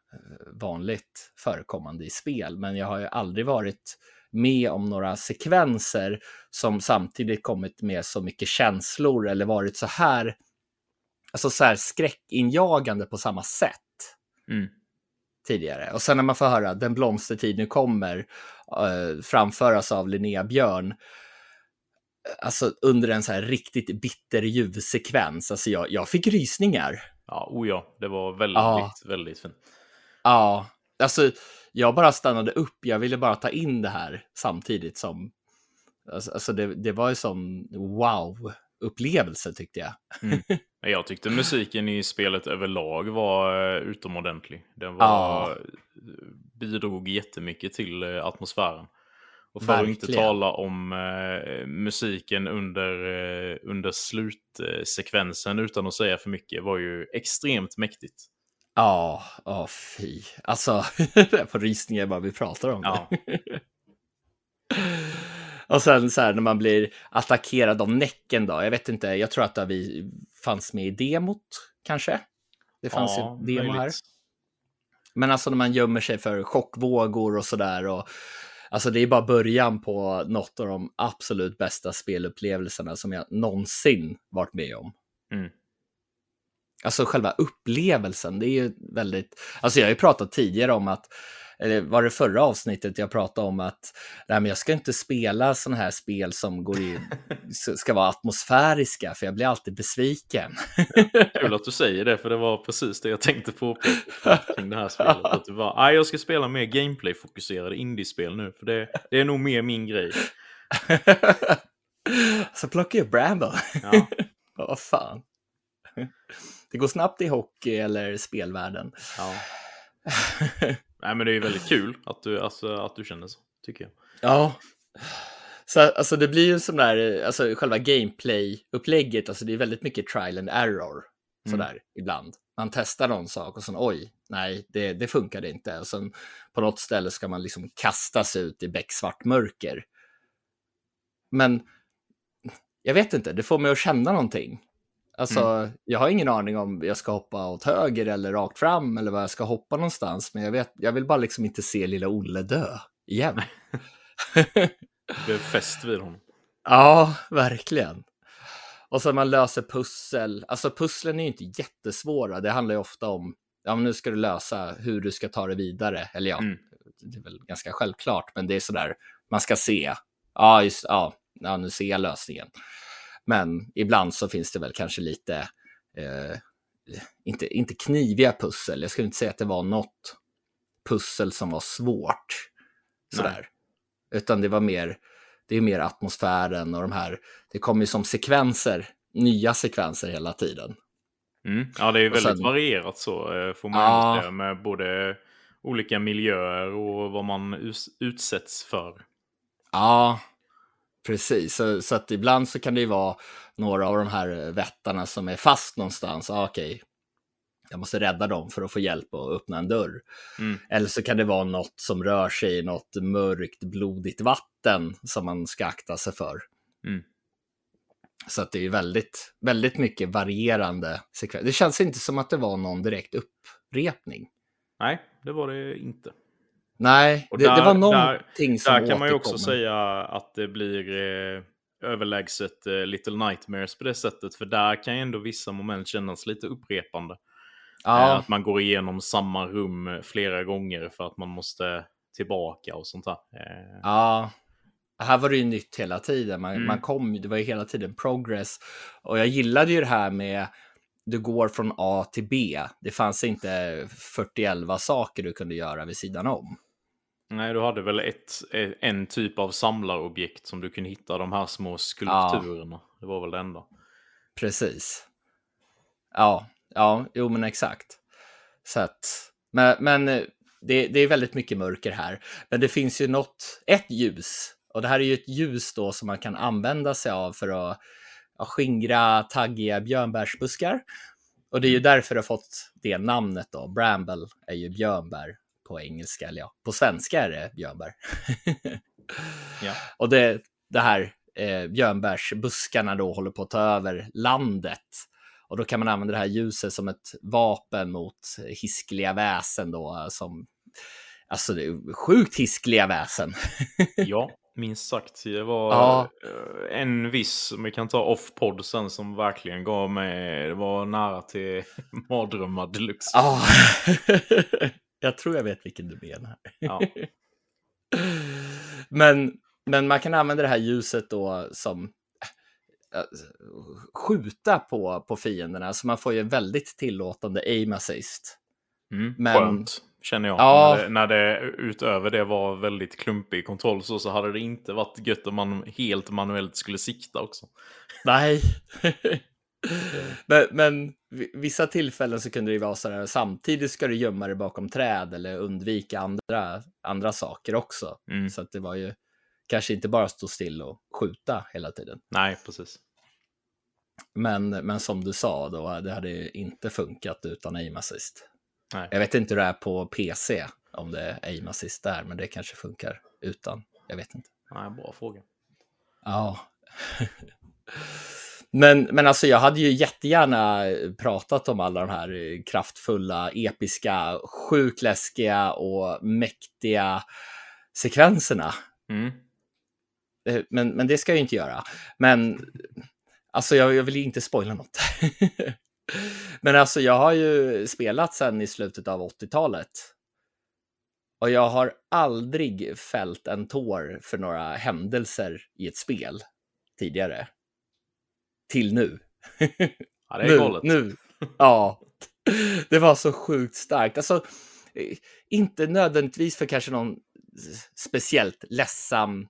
vanligt förekommande i spel, men jag har ju aldrig varit med om några sekvenser som samtidigt kommit med så mycket känslor eller varit så här, alltså så här skräckinjagande på samma sätt Mm. tidigare. Och sen när man får höra Den blomstertid nu kommer framföras av Linnea Björn, alltså under en så här riktigt bitter ljuvsekvens, alltså jag, jag fick rysningar. Ja, oh ja, det var väldigt, Ja. väldigt fint. Ja, alltså jag bara stannade upp, jag ville bara ta in det här samtidigt som, alltså, alltså det, det var ju som wow-upplevelse tyckte jag. Men Jag tyckte musiken i spelet överlag var eh, utomordentlig. Den var, Ja. Bidrog jättemycket till eh, atmosfären. Och för att inte Verkligen. tala om eh, musiken under, eh, under slutsekvensen utan att säga för mycket var ju extremt mäktigt. Ja, ja fy. Alltså, jag får rysningar bara vi pratar om det. Ja, Och sen så här när man blir attackerad av Näcken då. Jag vet inte, jag tror att det vi fanns med i demot kanske. Det fanns ja ju demo här. Men alltså när man gömmer sig för chockvågor och sådär. Och, alltså det är bara början på något av de absolut bästa spelupplevelserna som jag någonsin varit med om. Mm. Alltså själva upplevelsen, det är ju väldigt... Alltså jag har ju pratat tidigare om att, eller var det förra avsnittet jag pratade om att nej, men jag ska inte spela sådana här spel som går i, ska vara atmosfäriska, för jag blir alltid besviken. Kul att du säger det, för det var precis det jag tänkte på kring det här spelet. Att du "Aj, jag ska spela mer gameplay-fokuserade indiespel nu, för det, det är nog mer min grej. Så plockar jag Bramble. Ja, Vad fan. Det går snabbt i hockey eller spelvärlden. ja. Nej, men det är ju väldigt kul att du, alltså, att du känner så, tycker jag. Ja. Så alltså det blir ju som där, alltså själva gameplay-upplägget, alltså det är väldigt mycket trial and error. Sådär ibland. Man testar någon sak och sen oj, nej, det, det funkade inte. Och sen på något ställe ska man liksom kastas ut i becksvart mörker. Men jag vet inte, det får mig att känna någonting. Alltså, jag har ingen aning om jag ska hoppa åt höger eller rakt fram eller var jag ska hoppa någonstans. Men jag, vet, jag vill bara liksom inte se lilla Olle dö igen. Det blev fäst vid honom. Ja, verkligen. Och så man löser pussel. Alltså pusslen är ju inte jättesvåra. Det handlar ju ofta om, ja men nu ska du lösa hur du ska ta det vidare. Eller ja, Mm. det är väl ganska självklart, men det är sådär, man ska se. Ja, just ja, ja nu ser jag lösningen. Men ibland så finns det väl kanske lite, eh, inte, inte kniviga pussel. Jag skulle inte säga att det var något pussel som var svårt. Sådär. Utan det var mer, det är mer atmosfären och de här, det kommer ju som sekvenser, nya sekvenser hela tiden. Mm. Ja, det är väldigt sen- varierat så, eh, får man Ja. säga, med både olika miljöer och vad man utsätts för. Ja, precis. Så, så att ibland så kan det ju vara några av de här vättarna som är fast någonstans. Ah, Okej, jag måste rädda dem för att få hjälp att öppna en dörr. Mm. Eller så kan det vara något som rör sig i något mörkt, blodigt vatten som man ska akta sig för. Mm. Så att det är väldigt, väldigt mycket varierande sekvenser. Det känns inte som att det var någon direkt upprepning. Nej, det var det inte. Nej, det, där, det, var någonting där, som Där kan man ju också säga att det blir eh, överlägset eh, Little Nightmares på det sättet. För där kan ju ändå vissa moment kännas lite upprepande. Ja. Eh, att man går igenom samma rum flera gånger för att man måste tillbaka och sånt där. Eh. Ja, här var det ju nytt hela tiden. Man, mm. man kom, det var ju hela tiden progress. Och jag gillade ju det här med du går från A till B. Det fanns inte 41 saker du kunde göra vid sidan om. Nej, du hade väl ett, en typ av samlarobjekt som du kunde hitta, de här små skulpturerna. Ja. Det var väl det enda. Precis. Ja, ja, jo men exakt. Så att, men, men det, det är väldigt mycket mörker här. Men det finns ju något, ett ljus. Och det här är ju ett ljus då som man kan använda sig av för att ja, skingra taggiga björnbärsbuskar. Och det är ju mm. därför det har fått det namnet då. Bramble är ju björnbär på engelska, eller ja, på svenska är det björnbär. ja. Och det, det här eh, björnbärsbuskarna då håller på att ta över landet. Och då kan man använda det här ljuset som ett vapen mot hiskliga väsen då, som Alltså det är sjukt hiskliga väsen. ja, minst sagt. Det var ja. Eh, en viss, om vi kan ta off-podd sen, som verkligen gav mig, det var nära till mardrömmar deluxe. Ja, jag tror jag vet vilken du menar. Ja. men, men man kan använda det här ljuset då som äh, skjuta på, på fienderna, så man får ju en väldigt tillåtande aim assist. Mm, men, skönt känner jag. Ja. När, det, när det utöver det var väldigt klumpig kontroll så, så hade det inte varit gött om man helt manuellt skulle sikta också. Nej. men, men vissa tillfällen så kunde det vara så här, samtidigt ska du gömma dig bakom träd eller undvika andra, andra saker också. Mm. Så att det var ju kanske inte bara stå still och skjuta hela tiden. Nej, precis. Men, men som du sa, då, det hade inte funkat utan aim assist. Nej. Jag vet inte hur det är på PC, om det är aim assist där, men det kanske funkar utan. Jag vet inte. Nej, bra fråga. Ja. men, men alltså jag hade ju jättegärna pratat om alla de här kraftfulla, episka, sjukt läskiga och mäktiga sekvenserna. Mm. Eh, men, men det ska jag ju inte göra. Men alltså jag, jag vill inte spoila något. Men alltså jag har ju spelat sedan i slutet av 80-talet. Och jag har aldrig fällt en tår för några händelser i ett spel tidigare. Till nu. Ja, det är galet. Nu. Ja. Det var så sjukt starkt. Alltså, inte nödvändigtvis för kanske någon speciellt ledsamt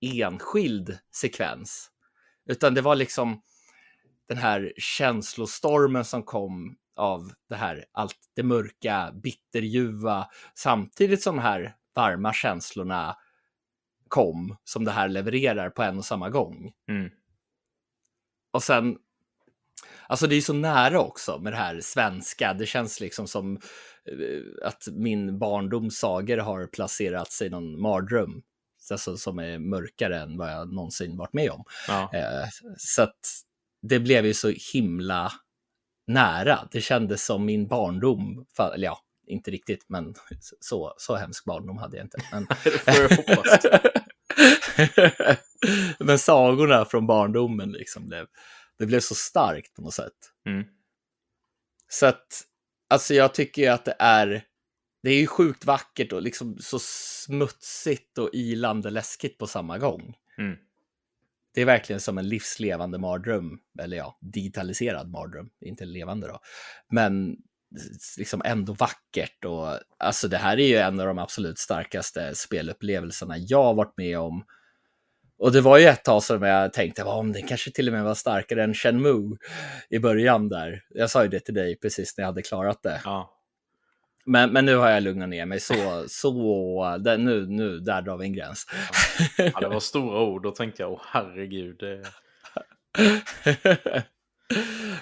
enskild sekvens. Utan det var liksom den här känslostormen som kom av det här, allt det mörka, bitterljuva, samtidigt som de här varma känslorna kom, som det här levererar på en och samma gång. Mm. Och sen, alltså det är så nära också med det här svenska, det känns liksom som eh, att min barndoms sagor har placerats i någon mardröm. Alltså som är mörkare än vad jag någonsin varit med om. Ja. Eh, så att det blev ju så himla nära. Det kändes som min barndom. Eller ja, inte riktigt, men så, så hemsk barndom hade jag inte. Men, men sagorna från barndomen liksom blev, det blev så starkt på något sätt. Mm. Så att, alltså jag tycker att det är, det är ju sjukt vackert och liksom så smutsigt och ilande läskigt på samma gång. Mm. Det är verkligen som en livslevande mardröm, eller ja, digitaliserad mardröm, inte levande då. Men liksom ändå vackert och alltså det här är ju en av de absolut starkaste spelupplevelserna jag har varit med om. Och det var ju ett tag som jag tänkte, om det kanske till och med var starkare än Shenmue i början där. Jag sa ju det till dig precis när jag hade klarat det. Ja. Men, men nu har jag lugnat ner mig så, så där, nu, nu, där drar vi en gräns. Ja, det var stora ord, då tänkte jag, åh herregud. Det...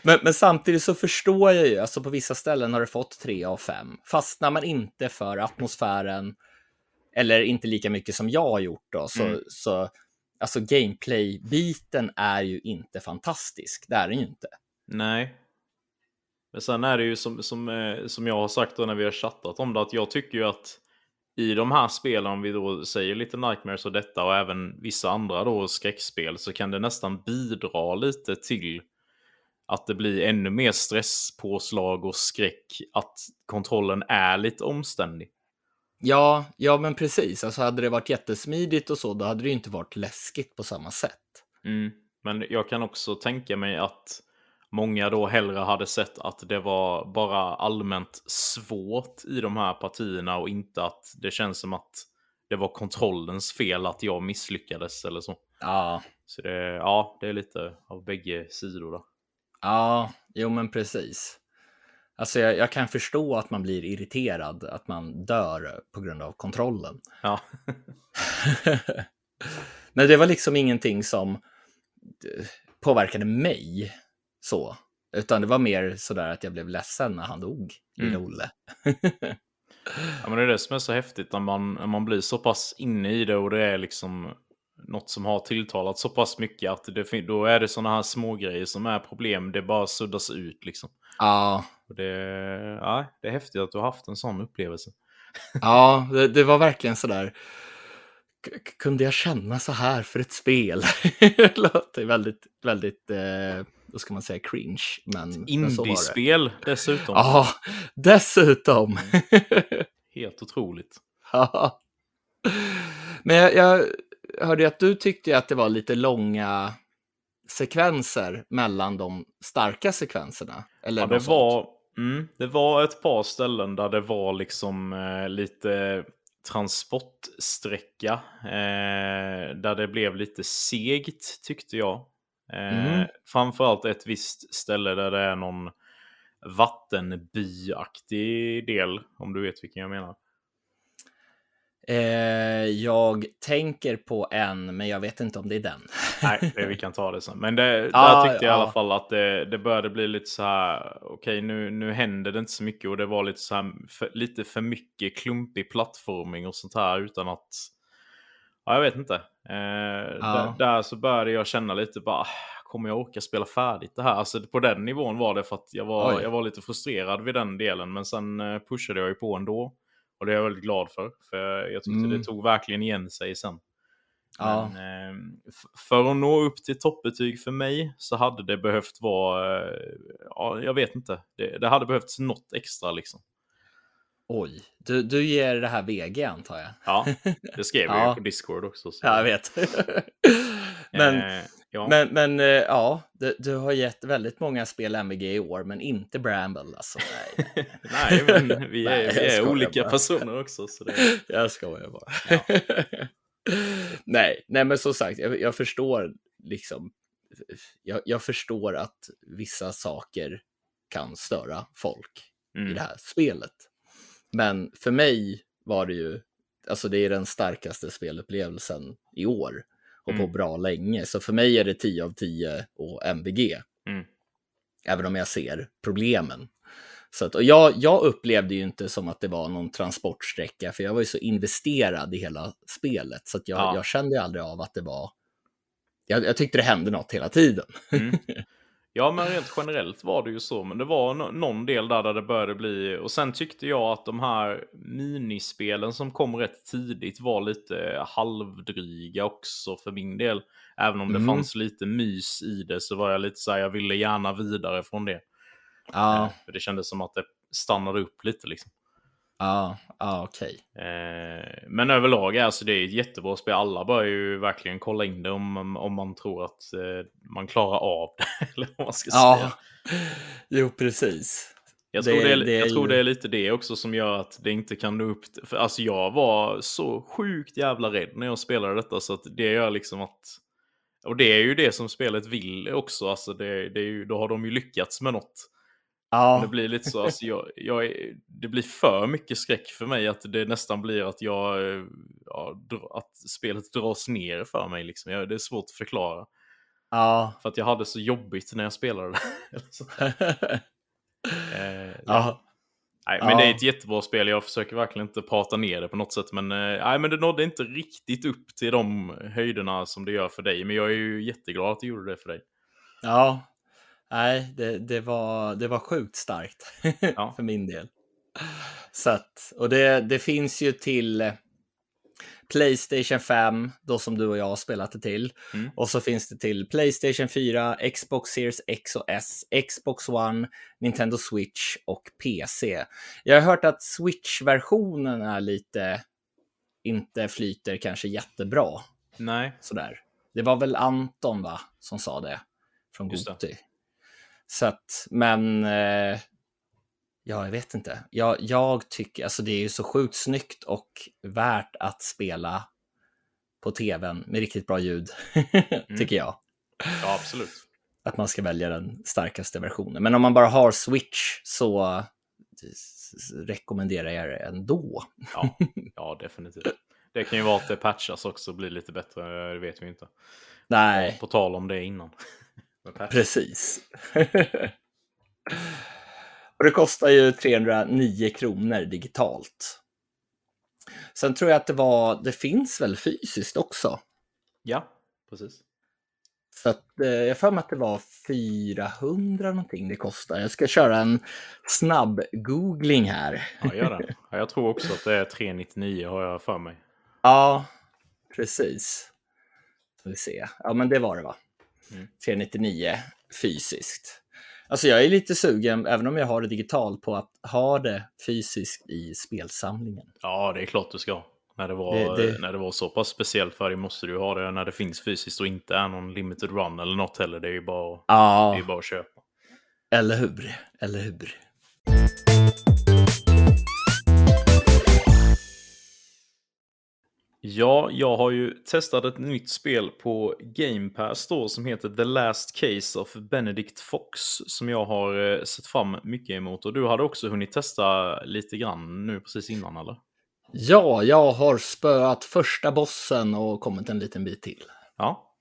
men, men samtidigt så förstår jag ju, alltså på vissa ställen har det fått 3 av 5. Fastnar man inte för atmosfären, eller inte lika mycket som jag har gjort då, så, mm. så alltså gameplay-biten är ju inte fantastisk. Det är den ju inte. Nej. Men sen är det ju som, som, eh, som jag har sagt då när vi har chattat om det, att jag tycker ju att i de här spelen, om vi då säger lite Nightmares och detta och även vissa andra då skräckspel, så kan det nästan bidra lite till att det blir ännu mer stresspåslag och skräck, att kontrollen är lite omständig. Ja, ja men precis. Alltså hade det varit jättesmidigt och så, då hade det ju inte varit läskigt på samma sätt. Mm. Men jag kan också tänka mig att många då hellre hade sett att det var bara allmänt svårt i de här partierna och inte att det känns som att det var kontrollens fel att jag misslyckades eller så. Ja. Så det, ja, det är lite av bägge sidor då. Ja, jo men precis. Alltså jag, jag, kan förstå att man blir irriterad, att man dör på grund av kontrollen. Ja. men det var liksom ingenting som eh, påverkade mig så, utan det var mer sådär att jag blev ledsen när han dog, mm. Olle. ja, men det är det som är så häftigt när man, när man blir så pass inne i det och det är liksom något som har tilltalat så pass mycket att det, då är det sådana här små grejer som är problem. Det bara suddas ut liksom. Ja. Och det, ja, det är häftigt att du har haft en sån upplevelse. Ja, det, det var verkligen sådär. Kunde jag känna så här för ett spel? det låter väldigt, väldigt, eh, vad ska man säga, cringe. Men, Indiespel dessutom. Ja, dessutom. Helt otroligt. Ja. Men jag, jag hörde att du tyckte att det var lite långa sekvenser mellan de starka sekvenserna. Eller ja, det var, mm, det var ett par ställen där det var liksom eh, lite transportsträcka. Eh, där det blev lite segt tyckte jag. Eh, mm. Framförallt ett visst ställe där det är någon vattenbyaktig del, om du vet vilken jag menar. Eh, jag tänker på en, men jag vet inte om det är den. Nej, det, vi kan ta det sen. Men det, ah, där tyckte jag i alla fall att det, det började bli lite så här, okej okay, nu, nu händer det inte så mycket och det var lite så här, för, lite för mycket klumpig plattforming och sånt här utan att, ja jag vet inte. Eh, ah. där, där, så började jag känna lite bara, ah, kommer jag orka spela färdigt det här? Alltså på den nivån var det för att jag var, jag var lite frustrerad vid den delen, men sen eh, pushade jag ju på ändå. Och det är jag väldigt glad för. För jag tyckte mm. det tog verkligen igen sig sen. Ja. Men, eh, för att nå upp till toppbetyg för mig så hade det behövt vara, eh, ja, jag vet inte, det, det hade behövts något extra liksom. Oj, du, du ger det här VG antar jag? Ja, det skrev jag ja. på Discord också. Så. Ja, jag vet. men, eh, ja. men, men eh, ja, du, du, har gett väldigt många spel MVG i år, men inte Bramble. Alltså, nej. nej, men vi är, nej, vi är olika bara. personer också. Så det... Jag skojar bara. Ja. nej, nej, men som sagt, jag, jag förstår liksom. Jag, jag, förstår att vissa saker kan störa folk mm. i det här spelet. Men för mig var det ju, alltså det är den starkaste spelupplevelsen i år och mm. på bra länge. Så för mig är det 10 av 10 och MVG. Mm. Även om jag ser problemen. Så att, och jag, jag upplevde ju inte som att det var någon transportsträcka, för jag var ju så investerad i hela spelet. Så jag, ja. jag kände aldrig av att det var... Jag, jag tyckte det hände något hela tiden. Mm. Ja, men rent generellt var det ju så. Men det var någon del där, där det började bli... Och sen tyckte jag att de här minispelen som kom rätt tidigt var lite halvdryga också för min del. Även om det mm. fanns lite mys i det så var jag lite så här, jag ville gärna vidare från det. Ja. Eh, för det kändes som att det stannade upp lite liksom. Ja, ja okej. Okay. Eh, men överlag, alltså det är ett jättebra spel. Alla bör ju verkligen kolla in det om, om man tror att eh, man klarar av det. eller vad man ska ja. säga. Jo, precis. Jag, tror det, är, det är jag tror det är lite det också som gör att det inte kan nå upp. För alltså jag var så sjukt jävla rädd när jag spelade detta så att det gör liksom att... Och det är ju det som spelet vill också. Alltså det, det är ju, då har de ju lyckats med något. Ja. Det blir lite så, alltså jag, jag, det blir för mycket skräck för mig att det nästan blir att jag, ja, att spelet dras ner för mig liksom. Jag, det är svårt att förklara. Ja. För att jag hade så jobbigt när jag spelade det. eh, ja. Nej, men ja. det är ett jättebra spel. Jag försöker verkligen inte prata ner det på något sätt. Men, eh, nej, men det nådde inte riktigt upp till de höjderna som det gör för dig. Men jag är ju jätteglad att det gjorde det för dig. Ja, nej, det, det, var, det var sjukt starkt ja. för min del. Så att, och det, det finns ju till Playstation 5, då som du och jag har spelat det till. Mm. Och så finns det till Playstation 4, Xbox Series X och S, Xbox One, Nintendo Switch och PC. Jag har hört att Switch-versionen är lite, inte flyter kanske jättebra. Nej. Sådär. Det var väl Anton va, som sa det från Goti. Så att, men eh, Ja, jag vet inte. Jag, jag tycker, alltså det är ju så sjukt snyggt och värt att spela på tvn med riktigt bra ljud, mm. tycker jag. Ja, absolut. Att man ska välja den starkaste versionen. Men om man bara har Switch så rekommenderar jag det ändå. Ja, ja, definitivt. Det kan ju vara att det patchas också och blir lite bättre, det vet vi inte. Nej. På tal om det innan. Precis. Och det kostar ju 309 kronor digitalt. Sen tror jag att det var, det finns väl fysiskt också? Ja, precis. Så att, eh, jag för mig att det var 400 någonting det kostar. Jag ska köra en snabb googling här. Ja, gör det. Ja, jag tror också att det är 399 har jag för mig. Ja, precis. Ska vi se. Ja, men det var det va? Mm. 399 fysiskt. Alltså jag är lite sugen, även om jag har det digitalt, på att ha det fysiskt i spelsamlingen. Ja, det är klart du ska. När det, var, det, det... när det var så pass speciellt för dig måste du ha det när det finns fysiskt och inte är någon limited run eller något heller. Det är ju bara, ja. det är bara att köpa. Eller hur? Eller hur? Ja, jag har ju testat ett nytt spel på Game Pass då som heter The Last Case of Benedict Fox som jag har eh, sett fram mycket emot. Och du hade också hunnit testa lite grann nu precis innan eller? Ja, jag har spöat första bossen och kommit en liten bit till. Ja.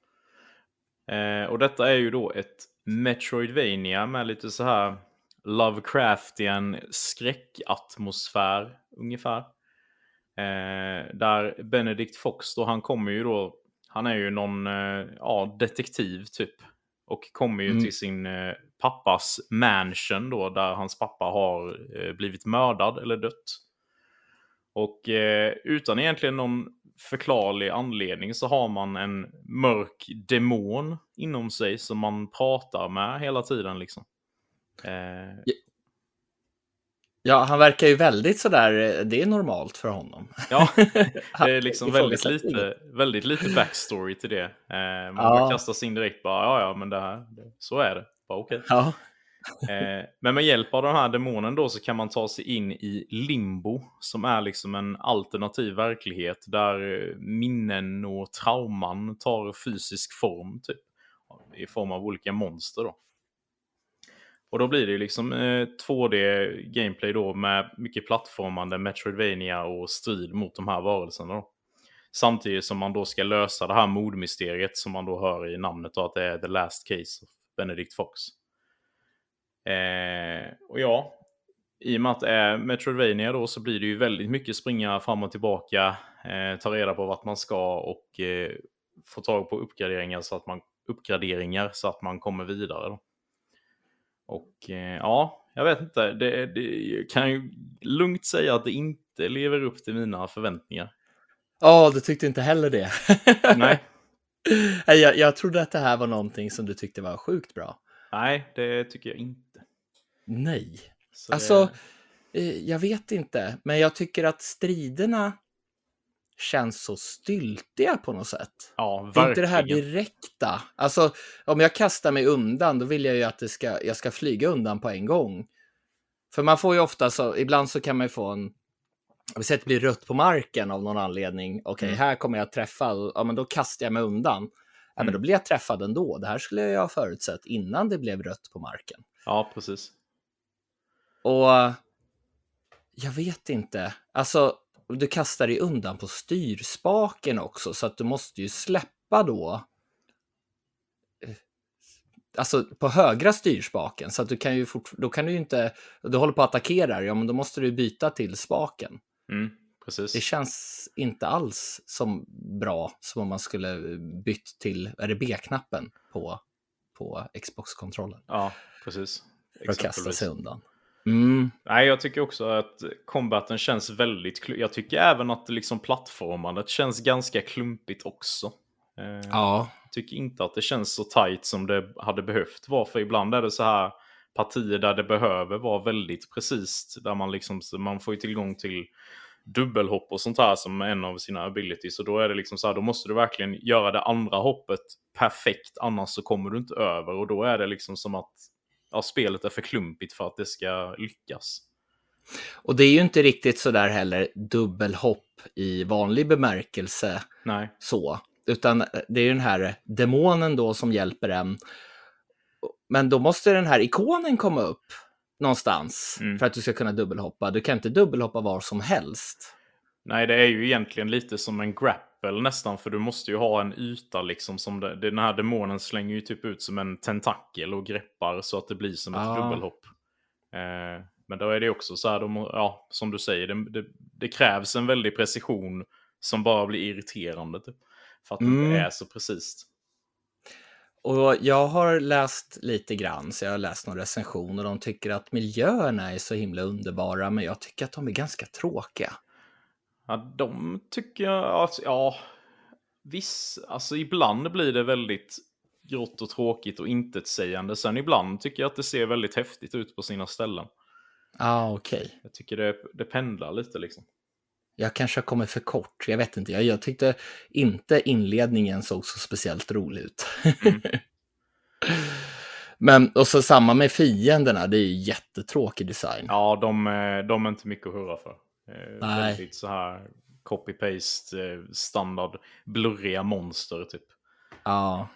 Eh, och detta är ju då ett Metroidvania med lite så här Lovecraftian skräckatmosfär ungefär. Eh, där Benedict Fox då, han kommer ju då, han är ju någon eh, ja, detektiv typ. Och kommer ju mm. till sin eh, pappas mansion då, där hans pappa har eh, blivit mördad eller dött. Och eh, utan egentligen någon förklarlig anledning så har man en mörk demon inom sig som man pratar med hela tiden liksom. Eh, Ja, han verkar ju väldigt sådär, det är normalt för honom. Ja, det är liksom väldigt lite, väldigt lite backstory till det. Eh, man ja. kastas in direkt bara, ja ja, men det här, så är det. Bara. Okay. Ja. Eh, men med hjälp av den här demonen då så kan man ta sig in i limbo, som är liksom en alternativ verklighet där minnen och trauman tar fysisk form, typ. I form av olika monster då. Och då blir det ju liksom eh, 2D gameplay då med mycket plattformande, Metroidvania och strid mot de här varelserna. Då. Samtidigt som man då ska lösa det här mordmysteriet som man då hör i namnet då, att det är The Last Case of Benedict Fox. Eh, och ja, i och med att det är Metroidvania då så blir det ju väldigt mycket springa fram och tillbaka, eh, ta reda på vart man ska och eh, få tag på uppgraderingar så att man, uppgraderingar så att man kommer vidare. Då. Och eh, ja, jag vet inte. Det, det kan ju lugnt säga att det inte lever upp till mina förväntningar. Ja, du tyckte inte heller det. Nej. jag, jag trodde att det här var någonting som du tyckte var sjukt bra. Nej, det tycker jag inte. Nej. Så alltså, det... Eh, jag vet inte, men jag tycker att striderna känns så styltiga på något sätt. Ja, verkligen. Inte det här direkta. Alltså, om jag kastar mig undan, då vill jag ju att det ska, jag ska flyga undan på en gång. För man får ju ofta så, ibland så kan man ju få en, vi säger att det blir rött på marken av någon anledning. Okej, okay, mm. här kommer jag träffa, ja men då kastar jag mig undan. Ja, men då mm. blir jag träffad ändå. Det här skulle jag ha förutsett innan det blev rött på marken. Ja, precis. Och jag vet inte. Alltså, du kastar dig undan på styrspaken också, så att du måste ju släppa då eh, alltså på högra styrspaken så att du kan ju fort, då kan du ju inte, du håller på att attackera, ja men då måste du byta till spaken. Mm, precis. Det känns inte alls som bra som om man skulle bytt till, är det B-knappen på på Xbox-kontrollen. Ja, precis. För att kasta sig undan. Mm. Nej, jag tycker också att combaten känns väldigt... Jag tycker även att liksom plattformandet känns ganska klumpigt också. Eh, ja. Jag tycker inte att det känns så tight som det hade behövt vara. För ibland är det så här partier där det behöver vara väldigt precis. Där man liksom, man får tillgång till dubbelhopp och sånt här som en av sina abilities. Och då är det liksom så här, då måste du verkligen göra det andra hoppet perfekt, annars så kommer du inte över. Och då är det liksom som att ja, spelet är för klumpigt för att det ska lyckas. Och det är ju inte riktigt så där heller dubbelhopp i vanlig bemärkelse. Nej. Så, utan det är ju den här demonen då som hjälper en. Men då måste den här ikonen komma upp någonstans mm. för att du ska kunna dubbelhoppa. Du kan inte dubbelhoppa var som helst. Nej, det är ju egentligen lite som en grapple nästan, för du måste ju ha en yta liksom som det, den här demonen slänger ju typ ut som en tentakel och greppar så att det blir som ett ah. dubbelhopp. Eh, men då är det också så här, de, ja, som du säger, det, det, det, krävs en väldig precision som bara blir irriterande. Typ, för att mm. det är så precis. Och jag har läst lite grann, så jag har läst några recensioner. De tycker att miljöerna är så himla underbara, men jag tycker att de är ganska tråkiga. Ja, de tycker jag, alltså, ja, viss, alltså ibland blir det väldigt grått och tråkigt och intetsägande. Sen ibland tycker jag att det ser väldigt häftigt ut på sina ställen. Ja, ah, okej. Okay. Jag tycker det, det pendlar lite liksom. Jag kanske har kommit för kort, jag vet inte. Jag, jag tyckte inte inledningen såg så speciellt rolig ut. Mm. Men, och så samma med fienderna, det är ju jättetråkig design. Ja, de, de är inte mycket att hurra för. Eh, Nej. Väldigt så här copy-paste, eh, standard, blurriga monster typ. Ja.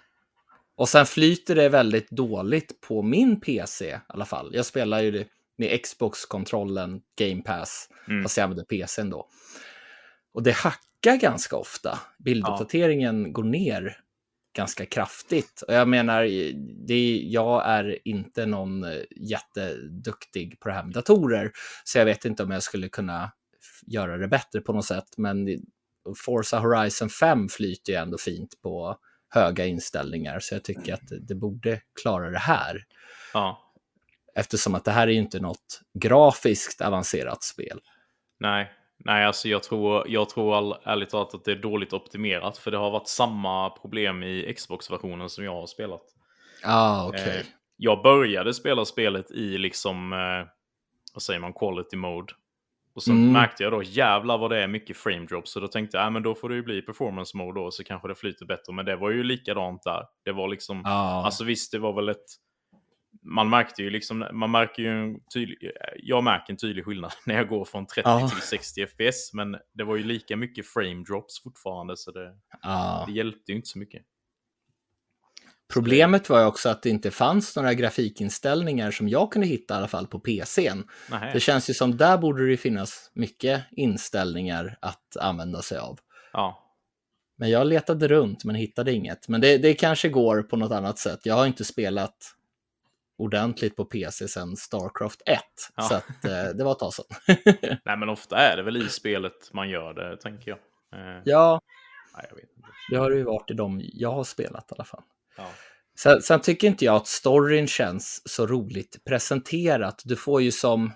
Och sen flyter det väldigt dåligt på min PC i alla fall. Jag spelar ju med Xbox-kontrollen, Game Pass, mm. fast jag använder PCn då. Och det hackar ganska ofta. Bilduppdateringen ja. går ner ganska kraftigt. Och jag menar, det är, jag är inte någon eh, jätteduktig på det här med datorer, så jag vet inte om jag skulle kunna göra det bättre på något sätt. Men Forza Horizon 5 flyter ju ändå fint på höga inställningar, så jag tycker att det borde klara det här. Ja. Eftersom att det här är ju inte något grafiskt avancerat spel. Nej, Nej, alltså jag tror, jag tror all, ärligt talat att det är dåligt optimerat. För det har varit samma problem i Xbox-versionen som jag har spelat. Ah, okej. Okay. Eh, jag började spela spelet i liksom, eh, vad säger man, quality mode. Och så mm. märkte jag då, jävlar vad det är mycket frame drops. Så då tänkte jag, äh, men då får det ju bli performance mode då, så kanske det flyter bättre. Men det var ju likadant där. Det var liksom, ah. alltså visst, det var väl ett man märkte ju liksom, man märker ju en tydlig, jag märker en tydlig skillnad när jag går från 30 ah. till 60 FPS. Men det var ju lika mycket frame drops fortfarande så det, ah. det hjälpte ju inte så mycket. Problemet var ju också att det inte fanns några grafikinställningar som jag kunde hitta i alla fall på PCn. Nej. Det känns ju som där borde det finnas mycket inställningar att använda sig av. Ja. Men jag letade runt men hittade inget. Men det, det kanske går på något annat sätt. Jag har inte spelat ordentligt på PC sedan Starcraft 1. Ja. Så att, eh, det var ett tag sedan. Nej, men ofta är det väl i spelet man gör det, tänker jag. Eh, ja, nej, jag vet inte. det har det ju varit i de jag har spelat i alla fall. Ja. Sen, sen, tycker inte jag att storyn känns så roligt presenterat. Du får ju som,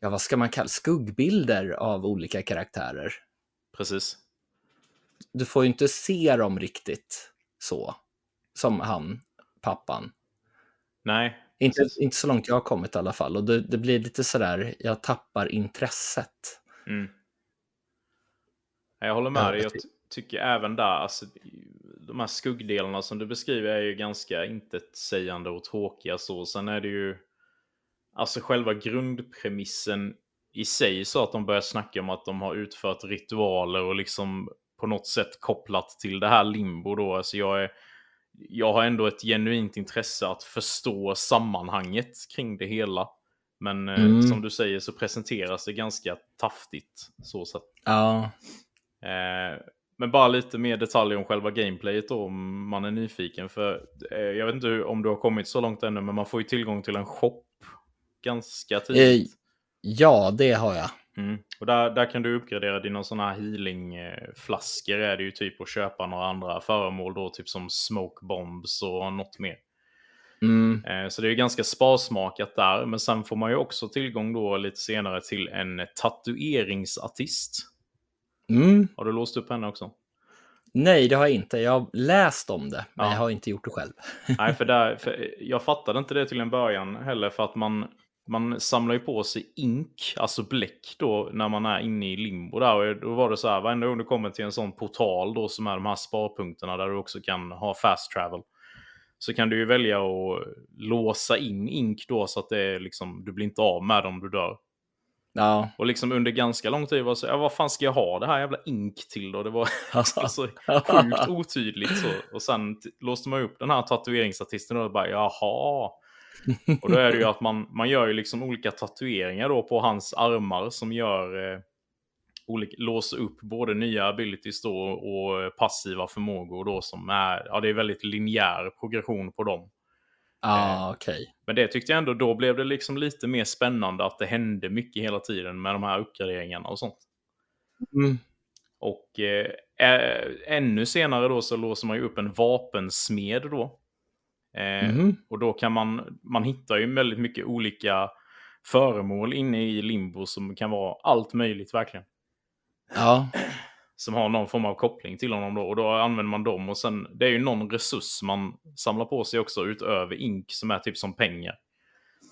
ja vad ska man kalla skuggbilder av olika karaktärer. Precis. Du får ju inte se dem riktigt så, som han, pappan. Nej. Inte, inte så långt jag har kommit i alla fall. Och det, det blir lite sådär, jag tappar intresset. Mm. Jag håller med dig. Jag tycker även där, alltså, de här skuggdelarna som du beskriver är ju ganska intetsägande och tråkiga så. Sen är det ju, alltså själva grundpremissen i sig så att de börjar snacka om att de har utfört ritualer och liksom på något sätt kopplat till det här limbo då. Alltså jag är jag har ändå ett genuint intresse att förstå sammanhanget kring det hela. Men eh, mm. som du säger så presenteras det ganska taftigt. Så sätt. Ja. Eh, men bara lite mer detaljer om själva gameplayet då, om man är nyfiken. För eh, jag vet inte om du har kommit så långt ännu, men man får ju tillgång till en shop ganska tidigt. Eh, ja, det har jag. Mm. Och där, där kan du uppgradera dina sådana här healingflaskor är det ju typ att köpa några andra föremål då, typ som smoke bombs och något mer. Mm. Eh, så det är ganska sparsmakat där. Men sen får man ju också tillgång då lite senare till en tatueringsartist. Mm. Har du låst upp henne också? Nej, det har jag inte. Jag har läst om det, men Ja. jag har inte gjort det själv. Nej, för, där, för jag fattade inte det till en början heller för att man, man samlar ju på sig ink, alltså bläck då när man är inne i limbo där. Och då var det så här, varenda gång du kommer till en sån portal då som är de här sparpunkterna där du också kan ha fast travel. Så kan du ju välja att låsa in ink då så att det är liksom, du blir inte av med om du dör. Ja. Och liksom under ganska lång tid var så, ja, vad fan ska jag ha det här jävla ink till då? Det var så sjukt otydligt så. Och sen låste man upp den här tatueringsartisten och bara jaha. Och då är det ju att man, man gör ju liksom olika tatueringar då på hans armar som gör eh, olika, låser upp både nya abilities då och passiva förmågor då som är, ja det är väldigt linjär progression på dem. Ja, okej. Men det tyckte jag ändå, då blev det liksom lite mer spännande att det hände mycket hela tiden med de här uppgraderingarna och sånt. Mm. Och eh, ä- ännu senare då så låser man ju upp en vapensmed då. Eh, Mhm. Och då kan man, man hittar ju väldigt mycket olika föremål inne i limbo som kan vara allt möjligt verkligen. Ja. Som har någon form av koppling till honom då. Och då använder man dem och sen, det är ju någon resurs man samlar på sig också utöver ink som är typ som pengar.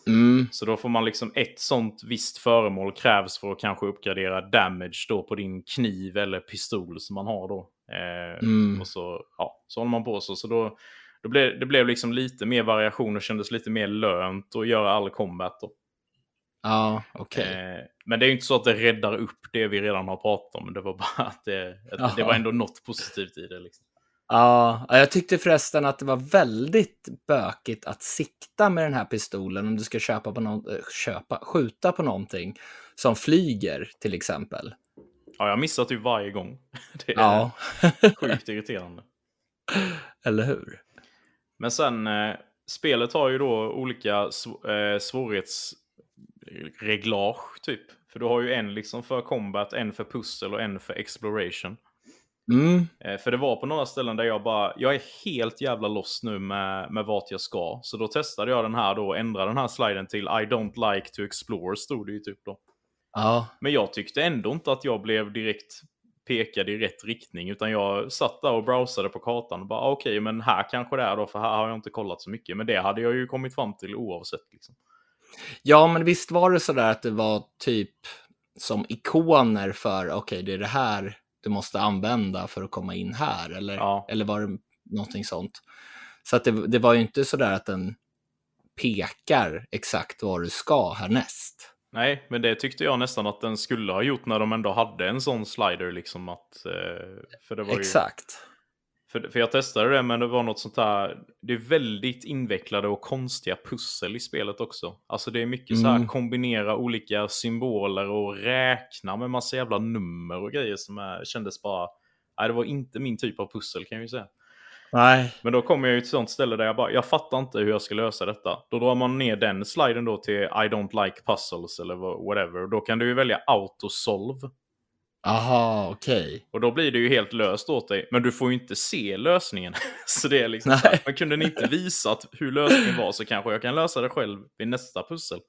Mm. Så då får man liksom ett sånt visst föremål krävs för att kanske uppgradera damage då på din kniv eller pistol som man har då. Eh, Mm. Och så, ja, så håller man på så. Så då, då blev, det blev liksom lite mer variation och kändes lite mer lönt att göra all combat då. Ja, okej. Eh, men det är ju inte så att det räddar upp det vi redan har pratat om. Det var bara att det, att det var ändå något positivt i det. Liksom. Ja, jag tyckte förresten att det var väldigt bökigt att sikta med den här pistolen om du ska köpa på någon, eh, köpa, skjuta på någonting som flyger till exempel. Ja, jag missar typ varje gång. Det är Ja, sjukt irriterande. eller hur? Men sen, eh, spelet har ju då olika sv- eh, svårighetsreglage typ. För du har ju en liksom för combat, en för pussel och en för exploration. Mm. Eh, för det var på några ställen där jag bara, jag är helt jävla loss nu med, med vart jag ska. Så då testade jag den här då och ändrade den här sliden till I don't like to explore, stod det ju typ då. Ja, Men jag tyckte ändå inte att jag blev direkt pekad i rätt riktning. Utan jag satt där och browsade på kartan och bara ah, okej, men här kanske det är då, för här har jag inte kollat så mycket. Men det hade jag ju kommit fram till oavsett. Liksom. Ja men visst var det så där att det var typ som ikoner för okej, det är det här du måste använda för att komma in här eller, Ja. eller var det någonting sånt? Så att det, det var ju inte så där att den pekar exakt var du ska härnäst. Nej, men det tyckte jag nästan att den skulle ha gjort när de ändå hade en sån slider. Liksom att, eh, för det var ju, Exakt. För, för jag testade det, men det var något sånt här. Det är väldigt invecklade och konstiga pussel i spelet också. Alltså det är mycket så här Mm. kombinera olika symboler och räkna med massa jävla nummer och grejer som är, kändes bara... Nej, det var inte min typ av pussel kan jag ju säga. Nej. Men då kommer jag ju till ett sånt ställe där jag bara, jag fattar inte hur jag ska lösa detta. Då drar man ner den sliden då till I don't like puzzles eller whatever. Då kan du ju välja autosolve. Aha, okej. Och då blir det ju helt löst åt dig. Men du får ju inte se lösningen. så det är liksom så här, men kunde ni inte visat hur lösningen var så kanske jag kan lösa det själv vid nästa pussel.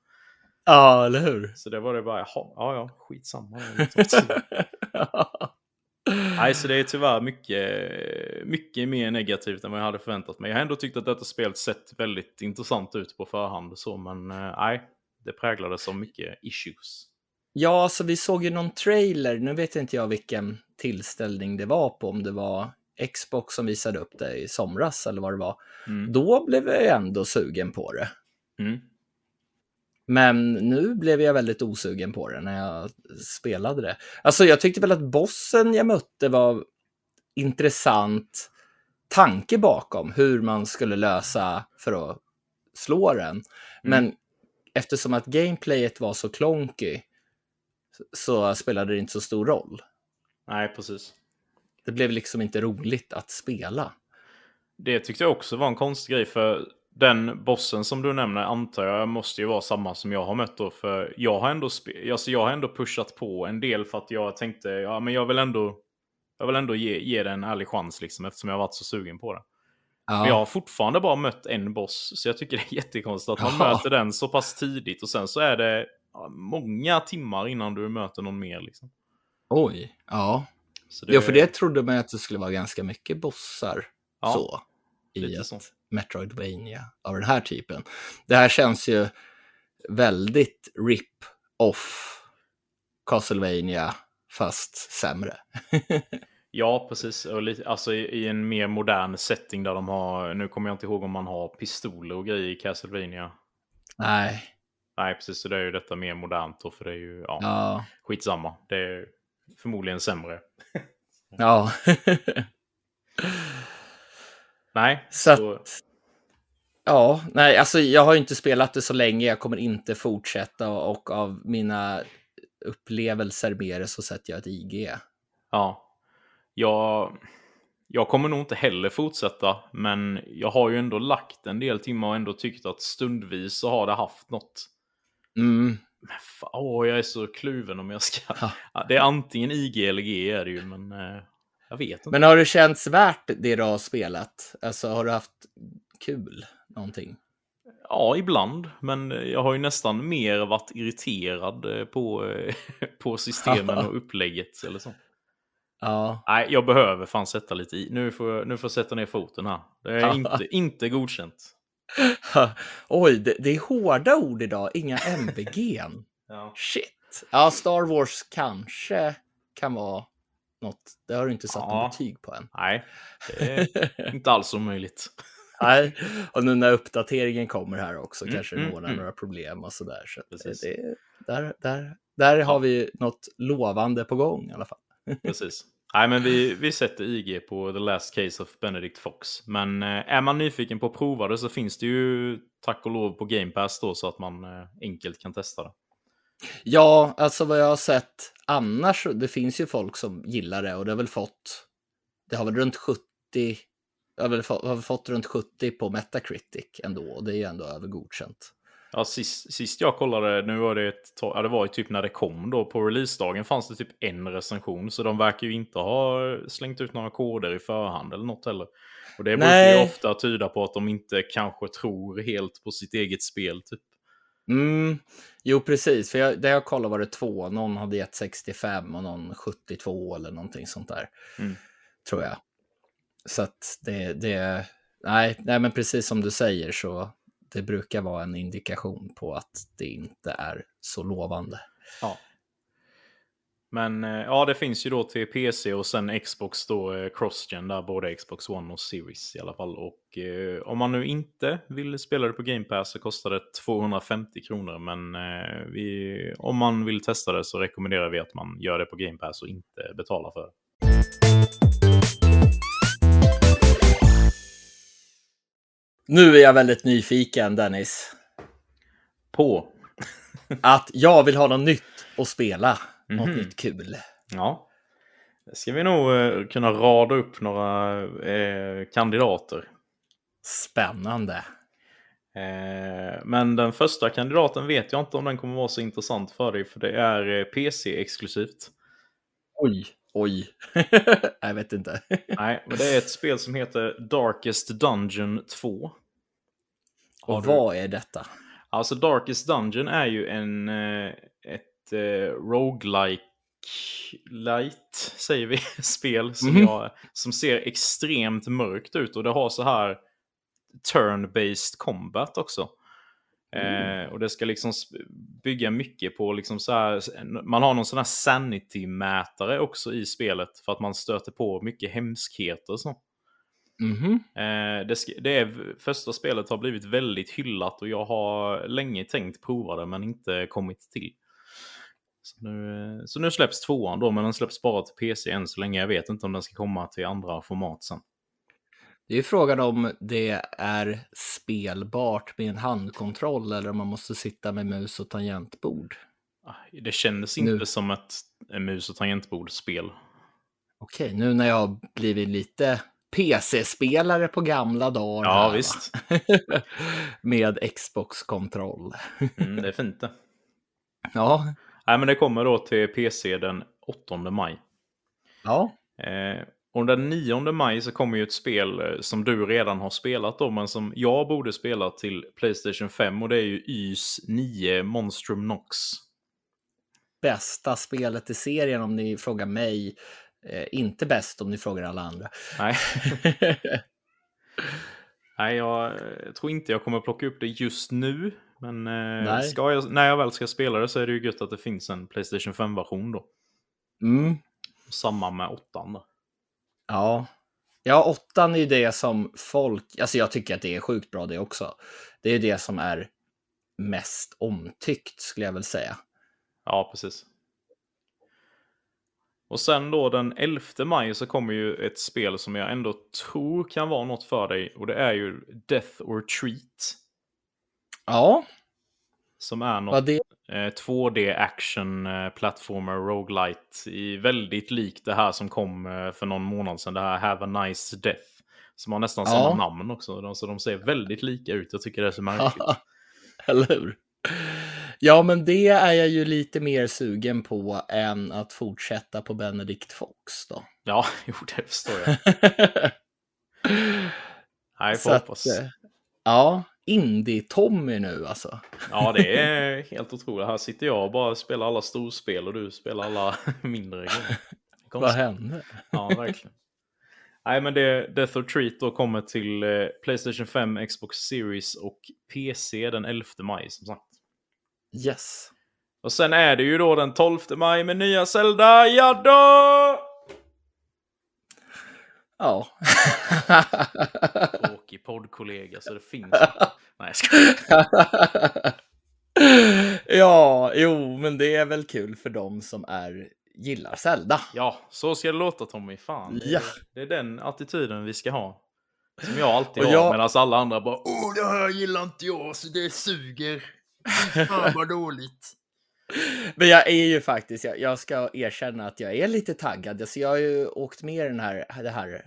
Ja, eller hur? Så det var det bara, jaha, ja ja, skitsamma. Liksom. Nej, så det är tyvärr mycket, mycket mer negativt än vad jag hade förväntat mig. Jag har ändå tyckt att detta spelet sett väldigt intressant ut på förhand så, men eh, nej, det präglades av mycket issues. Ja, så vi såg ju någon trailer. Nu vet inte jag vilken tillställning det var på, om det var Xbox som visade upp det i somras eller vad det var. Mm. Då blev jag ändå sugen på det. Mm. Men nu blev jag väldigt osugen på det när jag spelade det. Alltså jag tyckte väl att bossen jag mötte var intressant tanke bakom hur man skulle lösa för att slå den. Men eftersom att gameplayet var så klonky så spelade det inte så stor roll. Nej, precis. Det blev liksom inte roligt att spela. Det tyckte jag också var en konstig grej för den bossen som du nämner antar jag måste ju vara samma som jag har mött då. För jag har ändå, alltså jag har ändå pushat på en del för att jag tänkte, ja men jag vill ändå, jag vill ändå ge, ge det en ärlig chans liksom eftersom jag har varit så sugen på det. Ja. Men jag har fortfarande bara mött en boss, så jag tycker det är jättekonstigt att man ja. möter den så pass tidigt och sen så är det många timmar innan du möter någon mer. Liksom. Oj, ja. Det... Ja, för det trodde man att det skulle vara ganska mycket bossar ja, så i ett så. Metroidvania av den här typen. Det här känns ju väldigt rip-off Castlevania fast sämre. ja, precis. Och lite, alltså i, i, en mer modern setting där de har, nu kommer jag inte ihåg om man har pistoler och grejer i Castlevania. Nej. Nej, precis. Så det är ju detta mer modernt då, för det är ju, ja, ja. skitsamma. Det är förmodligen sämre. ja. nej. Så, så... Att, ja, nej, alltså jag har inte spelat det så länge. Jag kommer inte fortsätta och av mina upplevelser med det så sätter jag ett IG. Ja. Jag, jag kommer nog inte heller fortsätta, men jag har ju ändå lagt en del timmar och ändå tyckt att stundvis så har det haft något. Mm. Fan, åh, jag är så kluven om jag ska... Ja. det är antingen IG eller G är det ju, men eh, jag vet inte. Men har det känts värt det du har spelat? Alltså har du haft kul någonting? Ja, ibland. Men jag har ju nästan mer varit irriterad eh, på, eh, på systemen och upplägget eller så. Ja. Nej, jag behöver fan sätta lite i. Nu får jag, nu får jag sätta ner foten här. Det är inte, inte godkänt. Oj, det, det, är hårda ord idag. Inga MVG. ja. Shit. Ja, Star Wars kanske kan vara något. Det har du inte satt ja. betyg på än. Nej, det är inte alls omöjligt. Nej, och nu när uppdateringen kommer här också mm, kanske det mm, mm. några problem och sådär. Så, så det, där, där, där ja. har vi något lovande på gång i alla fall. Precis. Nej, men vi, vi sätter IG på The Last Case of Benedict Fox. Men eh, är man nyfiken på att prova det så finns det ju tack och lov på Game Pass då så att man eh, enkelt kan testa det. Ja, alltså vad jag har sett annars, det finns ju folk som gillar det och det har väl fått, det har väl runt 70 har väl fått, har fått runt 70 på Metacritic ändå och det är ju ändå över godkänt. Ja, sist, sist jag kollade, nu var det ett ja, det var ju typ när det kom då, på releasedagen fanns det typ en recension, så de verkar ju inte ha slängt ut några koder i förhand eller något heller. Och det brukar ju ofta tyda på att de inte kanske tror helt på sitt eget spel, typ. Mm, jo, precis. För jag, där jag kollade var det två. Någon hade gett 65 och någon 72 eller någonting sånt där. Mm. Tror jag. Så att det, det, nej, nej, men precis som du säger så det brukar vara en indikation på att det inte är så lovande. Ja. Men eh, ja, det finns ju då till PC och sen Xbox då eh, Crossgen där, både Xbox One och Series i alla fall. Och eh, om man nu inte vill spela det på Game Pass så kostar det 250 kronor. Men eh, vi, om man vill testa det så rekommenderar vi att man gör det på Game Pass och inte betalar för det. Nu är jag väldigt nyfiken, Dennis. På? att jag vill ha något nytt att spela. Mm. Något nytt kul. Ja. Det ska vi nog eh, kunna rada upp några eh, kandidater. Spännande. Eh, men den första kandidaten vet jag inte om den kommer vara så intressant för dig, för det är eh, PC-exklusivt. Oj, oj. jag vet inte. Nej, men det är ett spel som heter Darkest Dungeon 2. Har Och vad är detta? Alltså Darkest Dungeon är ju en, eh, ett eh, roguelike light, säger vi, spel som, mm -hmm. jag, som ser extremt mörkt ut och det har så här turn-based combat också. Mm. Eh, och det ska liksom bygga mycket på liksom så här, man har någon sån här sanity-mätare också i spelet för att man stöter på mycket hemskheter. Så. Mm eh, det, det är, första spelet har blivit väldigt hyllat och jag har länge tänkt prova det men inte kommit till. Så nu, så nu släpps tvåan då, men den släpps bara till PC än så länge. Jag vet inte om den ska komma till andra format sen. Det är frågan om det är spelbart med en handkontroll eller om man måste sitta med mus och tangentbord. Ah, det kändes inte nu. som ett mus och tangentbordspel. Okej, nu när jag har blivit lite PC-spelare på gamla dagar. Ja, visst. med Xbox-kontroll. mm, det är fint det. Ja. Nej, men det kommer då till PC den 8 maj. Ja. Eh, Och den 9 maj så kommer ju ett spel eh, som du redan har spelat då, men som jag borde spela till Playstation 5 och det är ju YS 9 Monstrum Nox. Bästa spelet i serien om ni frågar mig. Eh, inte bäst om ni frågar alla andra. Nej. Nej, jag eh, tror inte jag kommer plocka upp det just nu. Men eh, ska jag, när jag väl ska spela det så är det ju gött att det finns en Playstation 5-version då. Mm. Samma med 8 då. Ja. Ja, 8 är ju det som folk, alltså jag tycker att det är sjukt bra det också. Det är det som är mest omtyckt skulle jag väl säga. Ja, precis. Och sen då den 11 maj så kommer ju ett spel som jag ändå tror kan vara något för dig. Och det är ju Death or Treat. Ja. Som är något det? 2D eh, action eh, platformer roguelite. I väldigt likt det här som kom eh, för någon månad sedan. Det här Have a Nice Death. Som har nästan ja. samma namn också. Så de ser väldigt lika ut. Jag tycker det är så märkligt. Eller hur? Ja, men det är jag ju lite mer sugen på än att fortsätta på Benedict Fox då. Ja, jo, det förstår jag. Nej, får hoppas. Att, ja, Indie-Tommy nu alltså. Ja, det är helt otroligt. Här sitter jag och bara spelar alla storspel och du spelar alla mindre grejer. Vad hände? Ja, verkligen. Nej, men det, Death or Treat då kommer till eh, Playstation 5, Xbox Series och PC den 11 maj som sagt. Yes. Och sen är det ju då den 12 maj med nya Zelda, ja då! Ja. Tråkig poddkollega så det finns inte. Nej, jag ska... Ja, jo, men det är väl kul för dem som är gillar Zelda. Ja, så ska det låta Tommy. Fan, det, ja. det är den attityden vi ska ha. Som jag alltid har, medan alla andra bara Åh, det här gillar inte jag, så det suger. Fan vad dåligt. Men jag är ju faktiskt, jag, jag, ska erkänna att jag är lite taggad. Alltså jag har ju åkt med den här, det här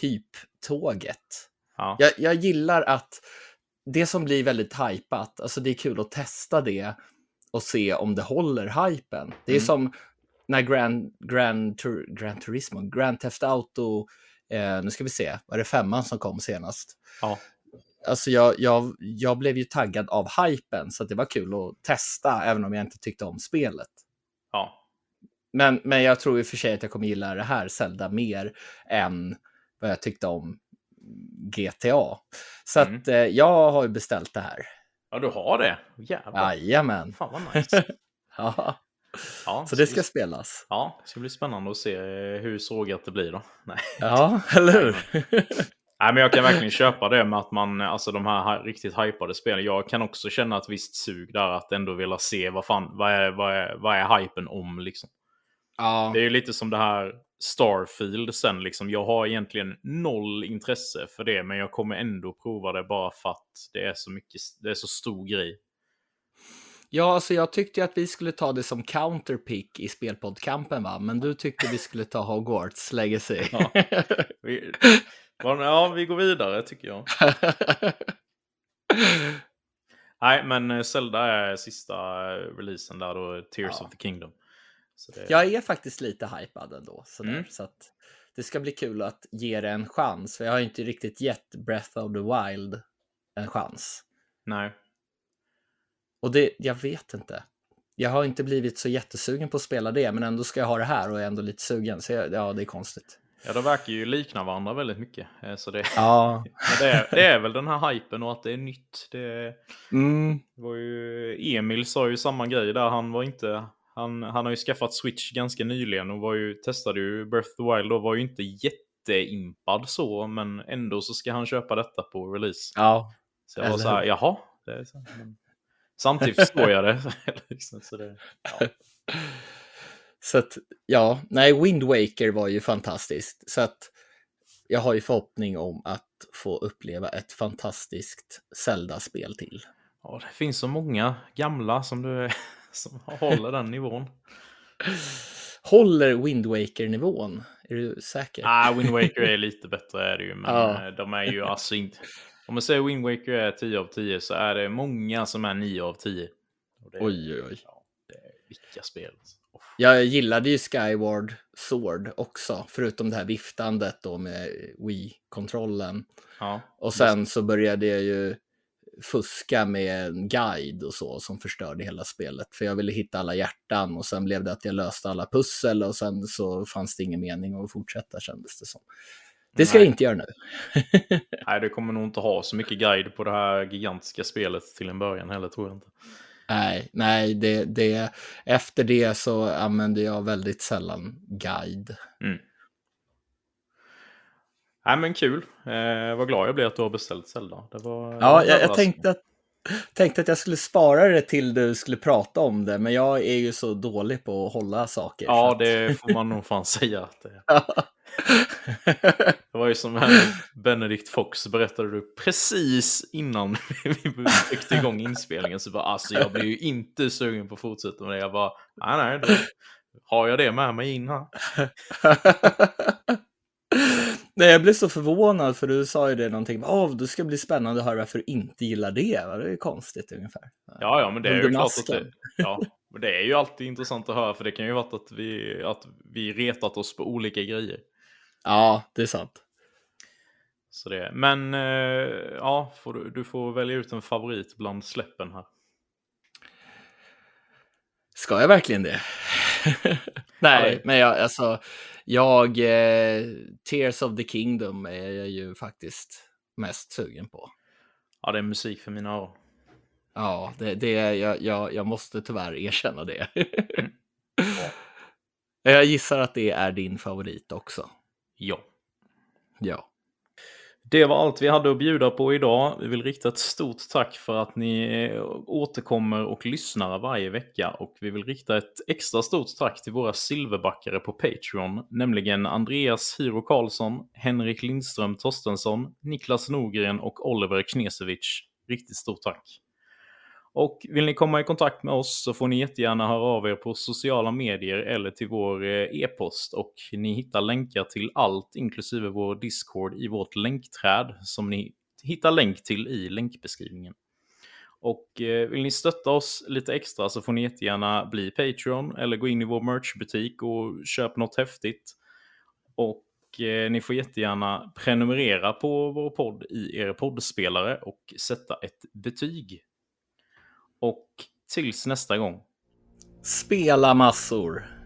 hyptåget. Ja. Jag, jag gillar att det som blir väldigt hypat, alltså det är kul att testa det och se om det håller hypen. Det är mm. som när Grand, Grand, Tur Grand Turismo, Grand Theft Auto, eh, nu ska vi se, var det femman som kom senast? Ja. Alltså jag, jag, jag blev ju taggad av hypen så det var kul att testa även om jag inte tyckte om spelet. Ja. Men, men jag tror i och för sig att jag kommer gilla det här Zelda mer än vad jag tyckte om GTA. Så mm. att eh, jag har ju beställt det här. Ja, du har det? Jävlar. Jajamän. Fan vad nice. ja. Ja, så det ska spelas. Ja, det ska bli spännande att se eh, hur sågat det blir då. Nej. Ja, eller hur? Nej, men jag kan verkligen köpa det med att man, alltså de här riktigt hypade spelen. Jag kan också känna ett visst sug där att ändå vilja se vad fan, vad är, vad är, vad är hypen om liksom. Ja. Det är ju lite som det här Starfield sen liksom. Jag har egentligen noll intresse för det, men jag kommer ändå prova det bara för att det är så mycket, det är så stor grej. Ja, alltså jag tyckte att vi skulle ta det som counterpick i spelpoddkampen, va? Men du tyckte vi skulle ta Hogwarts Legacy. Ja, vi, ja, vi går vidare tycker jag. Nej, men Zelda är sista releasen där då, Tears ja. of the Kingdom. Det... Jag är faktiskt lite hypad ändå. Sådär, mm. Så att det ska bli kul att ge det en chans. För jag har inte riktigt gett Breath of the Wild en chans. Nej. Och det, jag vet inte. Jag har inte blivit så jättesugen på att spela det, men ändå ska jag ha det här och är ändå lite sugen. Så jag, ja, det är konstigt. Ja, de verkar ju likna varandra väldigt mycket. Eh, så det, ja. det, är, det är väl den här hypen och att det är nytt. Det, mm. var ju, Emil sa ju samma grej där. Han var inte... Han, han har ju skaffat Switch ganska nyligen och var ju, testade ju Breath of the Wild och var ju inte jätteimpad så, men ändå så ska han köpa detta på release. Ja. Så jag var så här, jaha. Det är så, men... Samtidigt förstår jag det. Liksom, så det ja. Så att, ja, nej, Wind Waker var ju fantastiskt. Så att jag har ju förhoppning om att få uppleva ett fantastiskt Zelda-spel till. Ja, det finns så många gamla som, du, som håller den nivån. Håller Wind Waker-nivån? Är du säker? Ah, Wind Waker är lite bättre är det ju, men ja. Eh, de är ju alltså inte... Om man säger Wind Waker är 10 av 10 så är det många som är 9 av 10. oj, oj, oj. Ja, det är vilka spel. Jag gillade ju Skyward Sword också, förutom det här viftandet då med Wii-kontrollen. Ja. Och sen så började jag ju fuska med en guide och så som förstörde hela spelet. För jag ville hitta alla hjärtan och sen blev det att jag löste alla pussel och sen så fanns det ingen mening att fortsätta kändes det som. Det ska Nej. jag inte göra nu. Nej, det kommer nog inte ha så mycket guide på det här gigantiska spelet till en början heller, tror jag inte. Nej, nej, det, det, efter det så använde jag väldigt sällan guide. Nej, men kul. Eh, vad glad jag blev att du har beställt Zelda. Det var, Ja, jag, jag tänkte, att, tänkte att jag skulle spara det till du skulle prata om det, men jag är ju så dålig på att hålla saker. Ja, att- det får man nog fan säga. Att det. det var ju som här Benedict Fox berättade du precis innan vi fick igång inspelningen. Så bara, alltså jag blir ju inte sugen på att fortsätta med det. Jag bara, nej, nej, har jag det med mig in här. Nej, jag blev så förvånad för du sa ju det någonting. Åh, det ska bli spännande att höra varför du inte gillar det. va? Det är ju konstigt ungefär. Ja, ja, men det är ju klart att det, ja, men det är ju alltid intressant att höra. För det kan ju vara att vi, att vi retat oss på olika grejer. Ja, det är sant. Så det, men eh, ja, får du, du får välja ut en favorit bland släppen här. Ska jag verkligen det? Nej, Ja, men jag, alltså, jag, eh, Tears of the Kingdom är jag ju faktiskt mest sugen på. Ja, det är musik för mina öron. Ja, det, det, jag, jag, jag måste tyvärr erkänna det. jag gissar att det är din favorit också. Ja. Ja. Det var allt vi hade att bjuda på idag. Vi vill rikta ett stort tack för att ni återkommer och lyssnar varje vecka. Och vi vill rikta ett extra stort tack till våra silverbackare på Patreon. Nämligen Andreas Hyro Karlsson, Henrik Lindström Torstensson, Niklas Norgren och Oliver Knesevic. Riktigt stort tack. Och vill ni komma i kontakt med oss så får ni jättegärna höra av er på sociala medier eller till vår eh, e-post. Och ni hittar länkar till allt, inklusive vår Discord, i vårt länkträd som ni hittar länk till i länkbeskrivningen. Och eh, vill ni stötta oss lite extra så får ni jättegärna bli Patreon eller gå in i vår merchbutik och köp något häftigt. Och eh, ni får jättegärna prenumerera på vår podd i er poddspelare och sätta ett betyg. Och tills nästa gång. Spela massor.